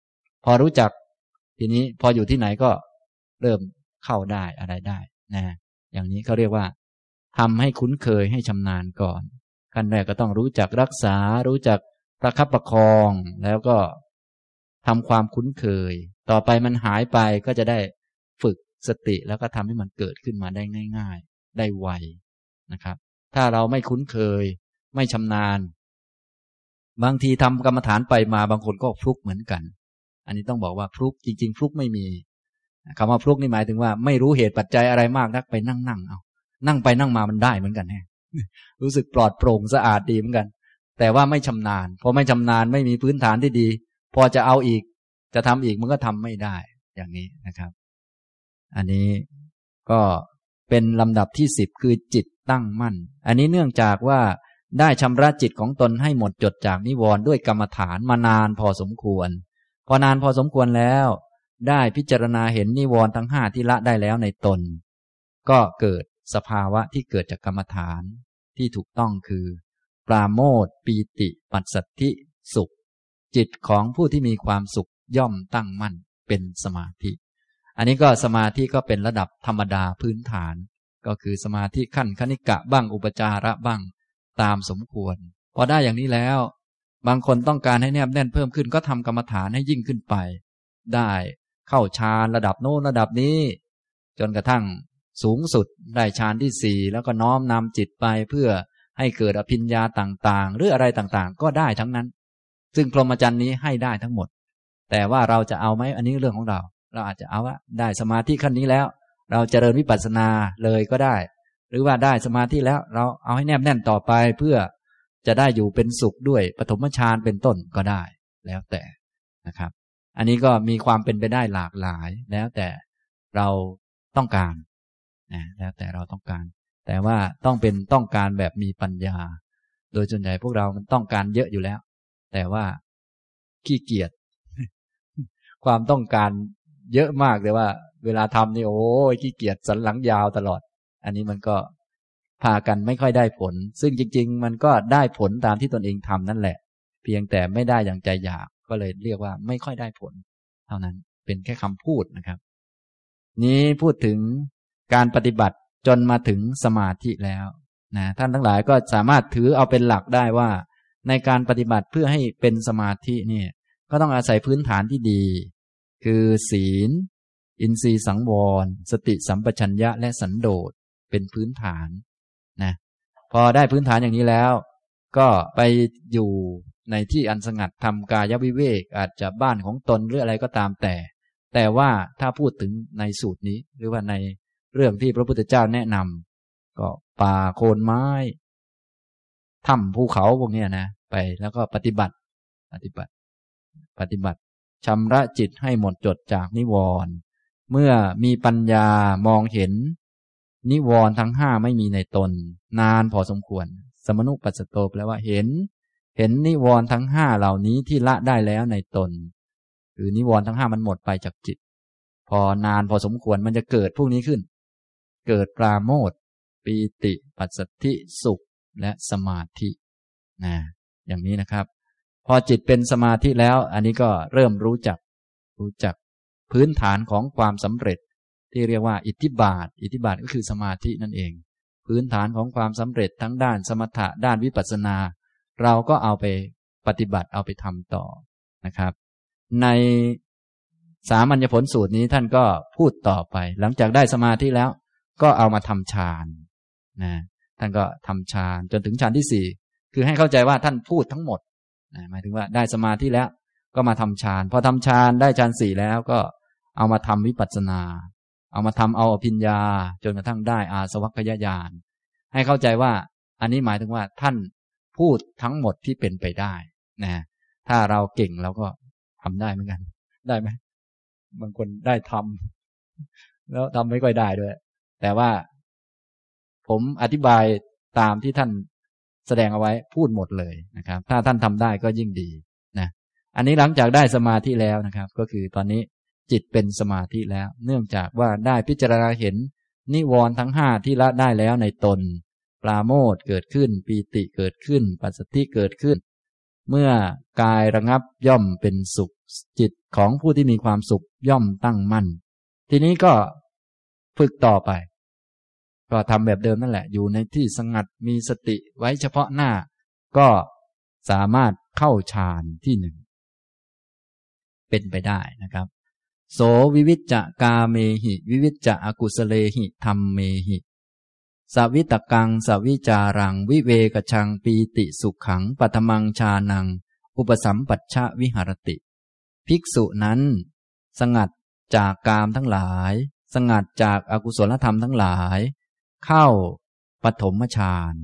พอรู้จัก ทีนี้พออยู่ที่ไหนก็เริ่มเข้าได้อะไรได้นะอย่างนี้เขาเรียกว่าทำให้คุ้นเคยให้ชำนาญก่อน ขั้นแรกก็ต้องรู้จักรักษา รู้จักประคับประคองแล้วก็ทำความคุ้นเคย ต่อไปมันหายไปก็จะได้ฝึก สติแล้วก็ทำให้มันเกิดขึ้นมาได้ง่าย ๆ ได้ไวนะครับ ถ้าเราไม่คุ้นเคย ไม่ชำนาญ บางทีทำกรรมฐานไปมาบางคนก็ฟลุกเหมือนกัน อันนี้ต้องบอกว่าฟลุกจริง ๆ ฟลุกไม่มีคำว่าฟลุกนี่หมายถึงว่าไม่รู้เหตุปัจจัยอะไรมากนักไปนั่งนั่งเอานั่งไปนั่งมามันได้เหมือนกันแฮรู้สึกปลอดโปร่งสะอาดดีเหมือนกัน แต่ว่าไม่ชำนาญพอไม่ชำนาญไม่มีพื้นฐานที่ดี พอจะเอาอีก จะทำอีกมันก็ทำไม่ได้อย่างนี้นะครับ อันนี้ก็เป็นลำดับที่สิบคือจิตตั้งมั่น อันนี้เนื่องจากว่าได้ชำระจิตของตนให้หมดจดจากนิวรณ์ด้วยกรรมฐานมานานพอสมควร พอนานพอสมควรแล้ว ได้พิจารณาเห็นนิวรณ์ทั้งห้าที่ละได้แล้วในตน ก็เกิดสภาวะที่เกิดจากกรรมฐานที่ถูกต้องคือ ปราโมทปีติ ปัสสัทธิสุข จิตของผู้ที่มีความสุขย่อมตั้งมั่นเป็นสมาธิ อันนี้ก็สมาธิก็เป็นระดับธรรมดาพื้นฐาน ก็คือสมาธิขั้นคณิกะบ้างอุปจาระบ้างตามสมควร พอได้อย่างนี้แล้ว บางคนต้องการให้แนบแน่นเพิ่มขึ้นก็ทำกรรมฐานให้ยิ่งขึ้นไป ได้เข้าฌานระดับโน้นระดับนี้ จนกระทั่งสูงสุดได้ฌานที่สี่แล้วก็น้อมนำจิตไปเพื่อให้เกิดอภิญญาต่างๆ หรืออะไรต่างๆ ก็ได้ทั้งนั้น ซึ่งพรหมจรรย์นี้ให้ได้ทั้งหมด แต่ว่าเราจะเอาไหมอันนี้เรื่องของเรา เราอาจจะเอาว่าได้สมาธิขั้นนี้แล้ว เราจเจริญวิปัสสนาเลยก็ได้ หรือว่าได้สมาธิแล้ว เราเอาให้แนบแน่นต่อไปเพื่อจะได้อยู่เป็นสุขด้วยปฐมฌานเป็นต้นก็ได้ แล้วแต่นะครับ อันนี้ก็มีความเป็นไปได้หลากหลาย แล้วแต่เราต้องการนะแล้วแต่เราต้องการ แต่ว่าต้องเป็นต้องการแบบมีปัญญา โดยส่วนใหญ่พวกเรามันต้องการเยอะอยู่แล้ว แต่ว่าขี้เกียจความต้องการ เยอะมากเลยว่า เวลาทำนี่โอ้ยขี้เกียจสันหลังยาวตลอด อันนี้มันก็พากันไม่ค่อยได้ผล ซึ่งจริง ๆ มันก็ได้ผลตามที่ตนเองทำนั่นแหละ เพียงแต่ไม่ได้อย่างใจอยากก็เลยเรียกว่าไม่ค่อยได้ผล เท่านั้นเป็นแค่คำพูดนะครับ นี้พูดถึงการปฏิบัติจนมาถึงสมาธิแล้วนะท่านทั้งหลายก็สามารถถือเอาเป็นหลักได้ว่า ในการปฏิบัติเพื่อให้เป็นสมาธิเนี่ยก็ต้องอาศัยพื้นฐานที่ดี คือศีล อินทรีย์สังวร สติสัมปชัญญะและสันโดษเป็นพื้นฐานนะพอได้พื้นฐานอย่างนี้แล้ว ก็ไปอยู่ในที่อันสงัดทำกายวิเวก อาจจะบ้านของตนหรืออะไรก็ตามแต่ แต่ว่าถ้าพูดถึงในสูตรนี้ หรือว่าในเรื่องที่พระพุทธเจ้าแนะนำก็ป่าโคนไม้ถ้ำภูเขาพวกนี้นะ ไปแล้วก็ปฏิบัติ ปฏิบัติ ปฏิบัติ ชำระจิตให้หมดจดจากนิวรณ์เมื่อมีปัญญามองเห็น นิวรณ์ทั้งห้าไม่มีในตน นานพอสมควร สมนุปัสสโตแปลว่าเห็น เห็นนิวรณ์ทั้งห้าเหล่านี้ที่ละได้แล้วในตน คือนิวรณ์ทั้งห้ามันหมดไปจากจิต พอนานพอสมควรมันจะเกิดพวกนี้ขึ้น เกิดปราโมทปีติ ปัสสธิสุขและสมาธินะอย่างนี้นะครับ พอจิตเป็นสมาธิแล้ว อันนี้ก็เริ่มรู้จัก รู้จักพื้นฐานของความสำเร็จ ที่เรียกว่าอิทธิบาท อิทธิบาทก็คือสมาธินั่นเอง พื้นฐานของความสำเร็จทั้งด้านสมถะด้านวิปัสสนา เราก็เอาไปปฏิบัติเอาไปทำต่อนะครับ ในสามัญญผลสูตรนี้ท่านก็พูดต่อไป หลังจากได้สมาธิแล้ว ก็เอามาทำฌานนะท่านก็ทำฌานจนถึงฌานที่สี่คือให้เข้าใจว่าท่านพูดทั้งหมด หมายถึงว่าได้สมาธิแล้ว ก็มาทำฌานพอทำฌานได้ฌานสี่แล้วก็เอามาทำวิปัสสนา เอามาทำเอาอภิญญา จนกระทั่งได้อาสวัคยญาณให้เข้าใจว่าอันนี้หมายถึงว่าท่านพูดทั้งหมดที่เป็นไปได้นะถ้าเราเก่งเราก็ทำได้เหมือนกัน ได้ไหมบางคนได้ทำแล้วทำไม่ค่อยได้ด้วย แต่ว่าผมอธิบายตามที่ท่าน แสดงเอาไว้พูดหมดเลยนะครับ ถ้าท่านทำได้ก็ยิ่งดีนะอันนี้หลังจากได้สมาธิแล้วนะครับ ก็คือตอนนี้จิตเป็นสมาธิแล้ว เนื่องจากว่าได้พิจารณาเห็น นิวรณ์ทั้งห้าที่ละได้แล้วในตน ปราโมทเกิดขึ้น ปีติเกิดขึ้น ปัสสติเกิดขึ้น เมื่อกายระงับย่อมเป็นสุข จิตของผู้ที่มีความสุขย่อมตั้งมั่น ทีนี้ก็ฝึกต่อไป ก็ทำแบบเดิมนั่นแหละ อยู่ในที่สงัดมีสติไว้เฉพาะหน้า ก็สามารถเข้าฌานที่หนึ่งเป็นไปได้นะครับ โสวิวิจจะกาเมหิ วิวิจจะอกุสเลหิธรรมเมหิสวิตกังสวิจารัง วิเวกชังปีติสุขขังปัทมังชานัง อุปสัมปัชชะวิหารติ ภิกษุนั้น สงัดจากกามทั้งหลาย สงัดจากอากุศลธรรมทั้งหลาย เข้าปฐมฌาน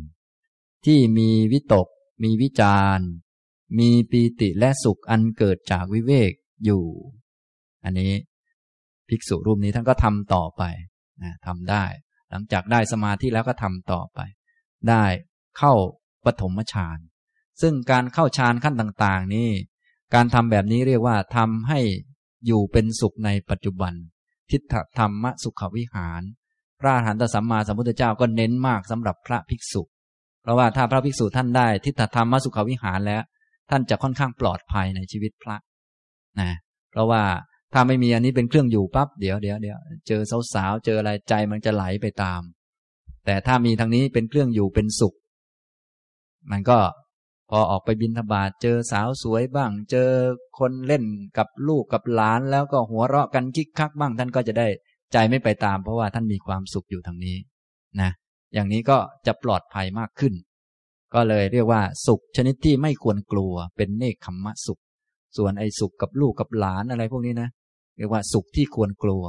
ที่มีวิตก มีวิจารมีปีติและสุขอันเกิดจากวิเวกอยู่ อันนี้ภิกษุรูปนี้ท่านก็ทำต่อไปนะทำได้ หลังจากได้สมาธิแล้วก็ทำต่อไป ได้เข้าปฐมฌานซึ่งการเข้าฌานขั้นต่างๆ นี้ การทำแบบนี้เรียกว่าทำให้อยู่เป็นสุขในปัจจุบัน ทิฏฐธรรมสุขวิหาร พระอรหันตสัมมาสัมพุทธเจ้าก็เน้นมากสำหรับพระภิกษุ เพราะว่าถ้าพระภิกษุท่านได้ทิฏฐธรรมสุขวิหารแล้ว ท่านจะค่อนข้างปลอดภัยในชีวิตพระนะเพราะว่าถ้าไม่มีอันนี้เป็นเครื่องอยู่ปั๊บเดี๋ยวเดี๋ยวเดี๋ยวเจอสาวๆเจออะไรใจมันจะไหลไปตาม แต่ถ้ามีทางนี้เป็นเครื่องอยู่เป็นสุข มันก็พอออกไปบินธบาตเจอสาวสวยบ้าง เจอคนเล่นกับลูกกับหลานแล้วก็หัวเราะกันคิกคักบ้าง ท่านก็จะได้ ใจไม่ไปตามเพราะว่าท่านมีความสุขอยู่ทางนี้นะอย่างนี้ก็จะปลอดภัยมากขึ้น ก็เลยเรียกว่า สุขชนิดที่ไม่ควรกลัว เป็นเนคขมมะสุข ส่วนไอ้สุขกับลูกกับหลานอะไรพวกนี้นะเรียกว่าสุขที่ควรกลัว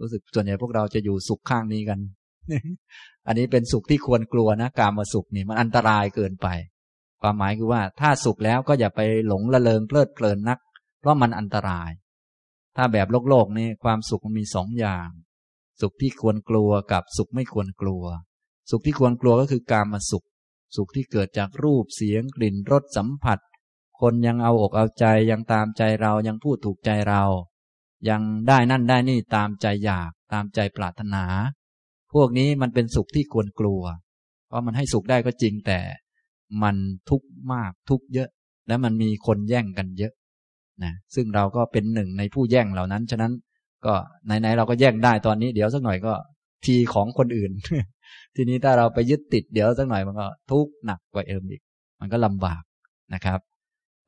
รู้สึกส่วนใหญ่พวกเราจะอยู่สุขข้างนี้กัน อันนี้เป็นสุขที่ควรกลัวนะการมาสุขนี่มันอันตรายเกินไป ความหมายคือว่าถ้าสุขแล้วก็อย่าไปหลงละเลงเพลิดเพลินนัก เพราะมันอันตราย ถ้าแบบโลกโลกนี่ความสุขมันมีสองอย่าง สุขที่ควรกลัวกับสุขไม่ควรกลัว สุขที่ควรกลัวก็คือการมาสุข สุขที่เกิดจากรูปเสียงกลิ่นรสสัมผัส คนยังเอาอกเอาใจยังตามใจเรายังพูดถูกใจเรา ยังได้นั่นได้นี่ตามใจอยากตามใจปรารถนา พวกนี้มันเป็นสุขที่ควรกลัว เพราะมันให้สุขได้ก็จริงแต่ มันทุกข์มากทุกข์เยอะ และมันมีคนแย่งกันเยอะ นะซึ่งเราก็เป็นหนึ่งในผู้แย่งเหล่านั้น ฉะนั้นก็ไหนๆเราก็แย่งได้ตอนนี้ เดี๋ยวสักหน่อยก็ทีของคนอื่น ทีนี้ถ้าเราไปยึดติดเดี๋ยวสักหน่อยมันก็ทุกข์หนักกว่าเอิมอีก มันก็ลำบากนะครับ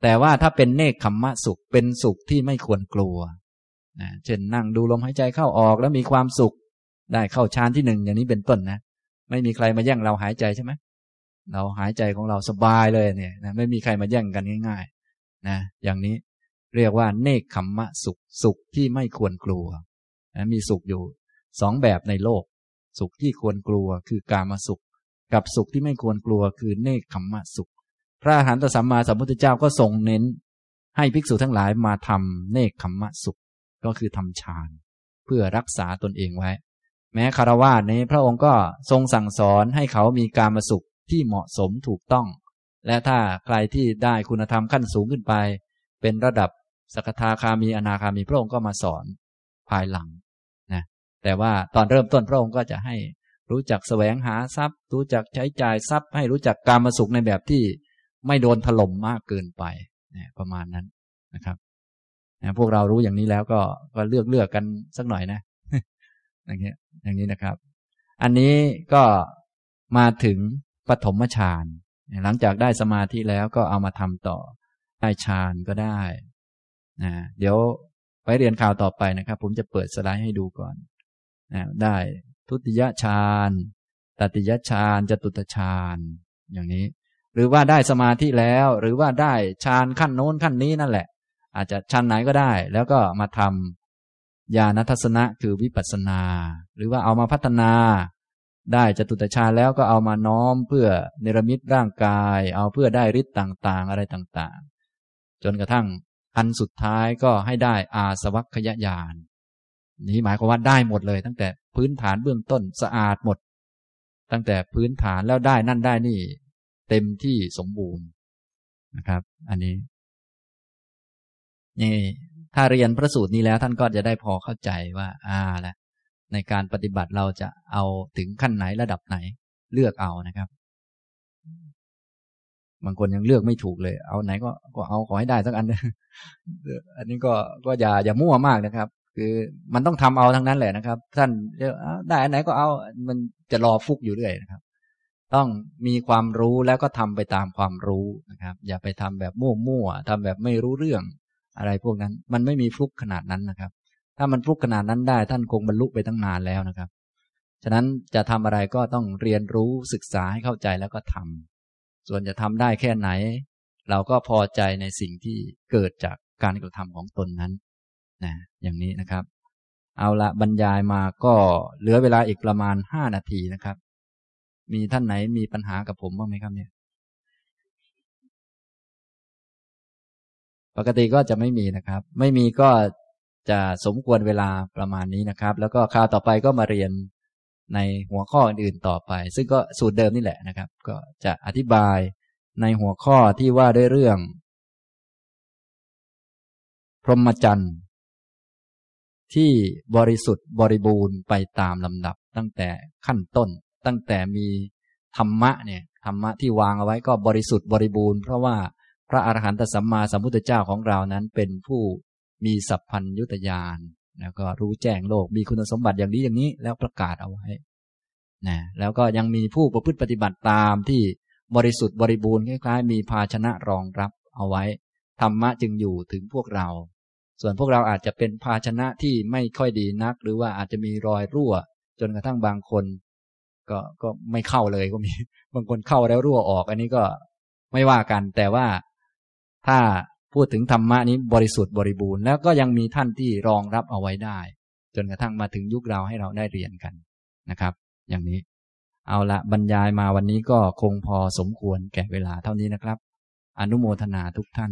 แต่ว่าถ้าเป็นเนคขมมะสุขเป็นสุขที่ไม่ควรกลัวนะเช่นนั่งดูลมหายใจเข้าออกแล้วมีความสุข ได้เข้าฌานที่หนึ่งอย่างนี้เป็นต้นนะ ไม่มีใครมาแย่งเราหายใจใช่ไหมเราหายใจของเราสบายเลยเนี่ยนะไม่มีใครมาแย่งกันง่าย ๆ นะ อย่างนี้ เรียกว่าเนคขมมะสุขสุขที่ไม่ควรกลัวนะมีสุขอยู่สองแบบในโลก สุขที่ควรกลัวคือกามสุข กับสุขที่ไม่ควรกลัวคือเนคขมมะสุข พระอรหันตสัมมาสัมพุทธเจ้าก็ทรงเน้น ให้ภิกษุทั้งหลายมาทำเนคขมมะสุขก็คือทำฌาน เพื่อรักษาตนเองไว้ แม้คารวะนี้พระองค์ก็ทรงสั่งสอนให้เขามีการมาสุขที่เหมาะสมถูกต้อง และถ้าใครที่ได้คุณธรรมขั้นสูงขึ้นไป เป็นระดับ สกทาคามีอนาคามีพระองค์ก็มาสอนภายหลังนะแต่ว่าตอนเริ่มต้นพระองค์ก็จะให้รู้จักแสวงหาทรัพย์ รู้จักใช้จ่ายทรัพย์ ให้รู้จักการมาสุขในแบบที่ไม่โดนถล่มมากเกินไปนะประมาณนั้นนะครับนะพวกเรารู้อย่างนี้แล้วก็ก็เลือกเลือกกันสักหน่อยนะอย่างนี้อย่างนี้นะครับ อันนี้ก็มาถึงปฐมฌานหลังจากได้สมาธิแล้วก็เอามาทำต่อ ได้ฌานก็ได้ นะเดี๋ยวไปเรียนข่าวต่อไปนะครับ ผมจะเปิดสไลด์ให้ดูก่อนนะได้ทุติยฌานตติยฌานจตุตฌานอย่างนี้ หรือว่าได้สมาธิแล้ว หรือว่าได้ฌานขั้นโน้นขั้นนี้นั่นแหละ อาจจะชั้นไหนก็ได้ แล้วก็มาทำญาณทัศนะคือวิปัสสนา หรือว่าเอามาพัฒนา ได้จตุตฌานแล้วก็เอามาน้อมเพื่อเนรมิตร่างกาย เอาเพื่อได้ฤทธิ์ต่าง ๆ อะไรต่าง ๆ จนกระทั่ง อันสุดท้ายก็ให้ได้อาสวัคยญาณนี้หมายความว่าได้หมดเลย ตั้งแต่พื้นฐานเบื้องต้นสะอาดหมด ตั้งแต่พื้นฐานแล้วได้นั่นได้นี่ เต็มที่สมบูรณ์นะครับ อันนี้ นี่ ถ้าเรียนพระสูตรนี้แล้วท่านก็จะได้พอเข้าใจว่า อ่าแล้วในการปฏิบัติเราจะเอาถึงขั้นไหนระดับไหนเลือกเอานะครับ บางคนยังเลือกไม่ถูกเลย เอาไหนก็ก็เอาขอให้ได้สักอันอันนี้ก็ก็อย่าอย่ามั่วมากนะครับ คือมันต้องทำเอาทั้งนั้นแหละนะครับ ท่านจะได้อันไหนก็เอามันจะรอฟุกอยู่เรื่อยนะครับ ต้องมีความรู้แล้วก็ทำไปตามความรู้นะครับ อย่าไปทำแบบมั่วๆทำแบบไม่รู้เรื่องอะไรพวกนั้น มันไม่มีฟุกขนาดนั้นนะครับ ถ้ามันฟุกขนาดนั้นได้ ท่านคงบรรลุไปตั้งนานแล้วนะครับ ฉะนั้นจะทำอะไรก็ต้องเรียนรู้ศึกษาให้เข้าใจแล้วก็ทำ ส่วนจะทำได้แค่ไหน เราก็พอใจในสิ่งที่เกิดจากการกระทำของตนนั้นนะอย่างนี้นะครับ เอาละบรรยายมาก็เหลือเวลาอีกประมาณห้านาทีนะครับ มีท่านไหนมีปัญหากับผมบ้างไหมครับเนี่ย ปกติก็จะไม่มีนะครับ ไม่มีก็จะสมควรเวลาประมาณนี้นะครับ แล้วก็คราวต่อไปก็มาเรียน ในหัวข้ออื่นๆต่อไป ซึ่งก็สูตรเดิมนี่แหละนะครับ ก็จะอธิบายในหัวข้อที่ว่าด้วยเรื่อง พรหมจรรย์ที่บริสุทธิ์บริบูรณ์ไปตามลำดับ ตั้งแต่ขั้นต้น ตั้งแต่มีธรรมะเนี่ยธรรมะที่วางเอาไว้ก็บริสุทธิ์บริบูรณ์เพราะว่าพระอรหันตสัมมาสัมพุทธเจ้าของเรานั้นเป็นผู้มีสัพพัญยุตยาน แล้วก็รู้แจ้งโลกมีคุณสมบัติอย่างนี้อย่างนี้แล้วประกาศเอาไว้นะแล้วก็ยังมีผู้ประพฤติปฏิบัติตามที่บริสุทธิ์บริบูรณ์คล้ายๆ มีภาชนะรองรับเอาไว้ธรรมะจึงอยู่ถึงพวกเรา ส่วนพวกเราอาจจะเป็นภาชนะที่ไม่ค่อยดีนัก หรือว่าอาจจะมีรอยรั่ว จนกระทั่งบางคน ก็ก็ไม่เข้าเลยก็มี บางคนเข้าแล้วรั่วออก อันนี้ก็ไม่ว่ากัน แต่ว่าถ้า พูดถึงธรรมะนี้บริสุทธิ์บริบูรณ์แล้วก็ยังมีท่านที่รองรับเอาไว้ได้ จนกระทั่งมาถึงยุคเราให้เราได้เรียนกันนะครับ อย่างนี้ เอาละบรรยายมาวันนี้ก็คงพอสมควรแก่เวลาเท่านี้นะครับ อนุโมทนาทุกท่าน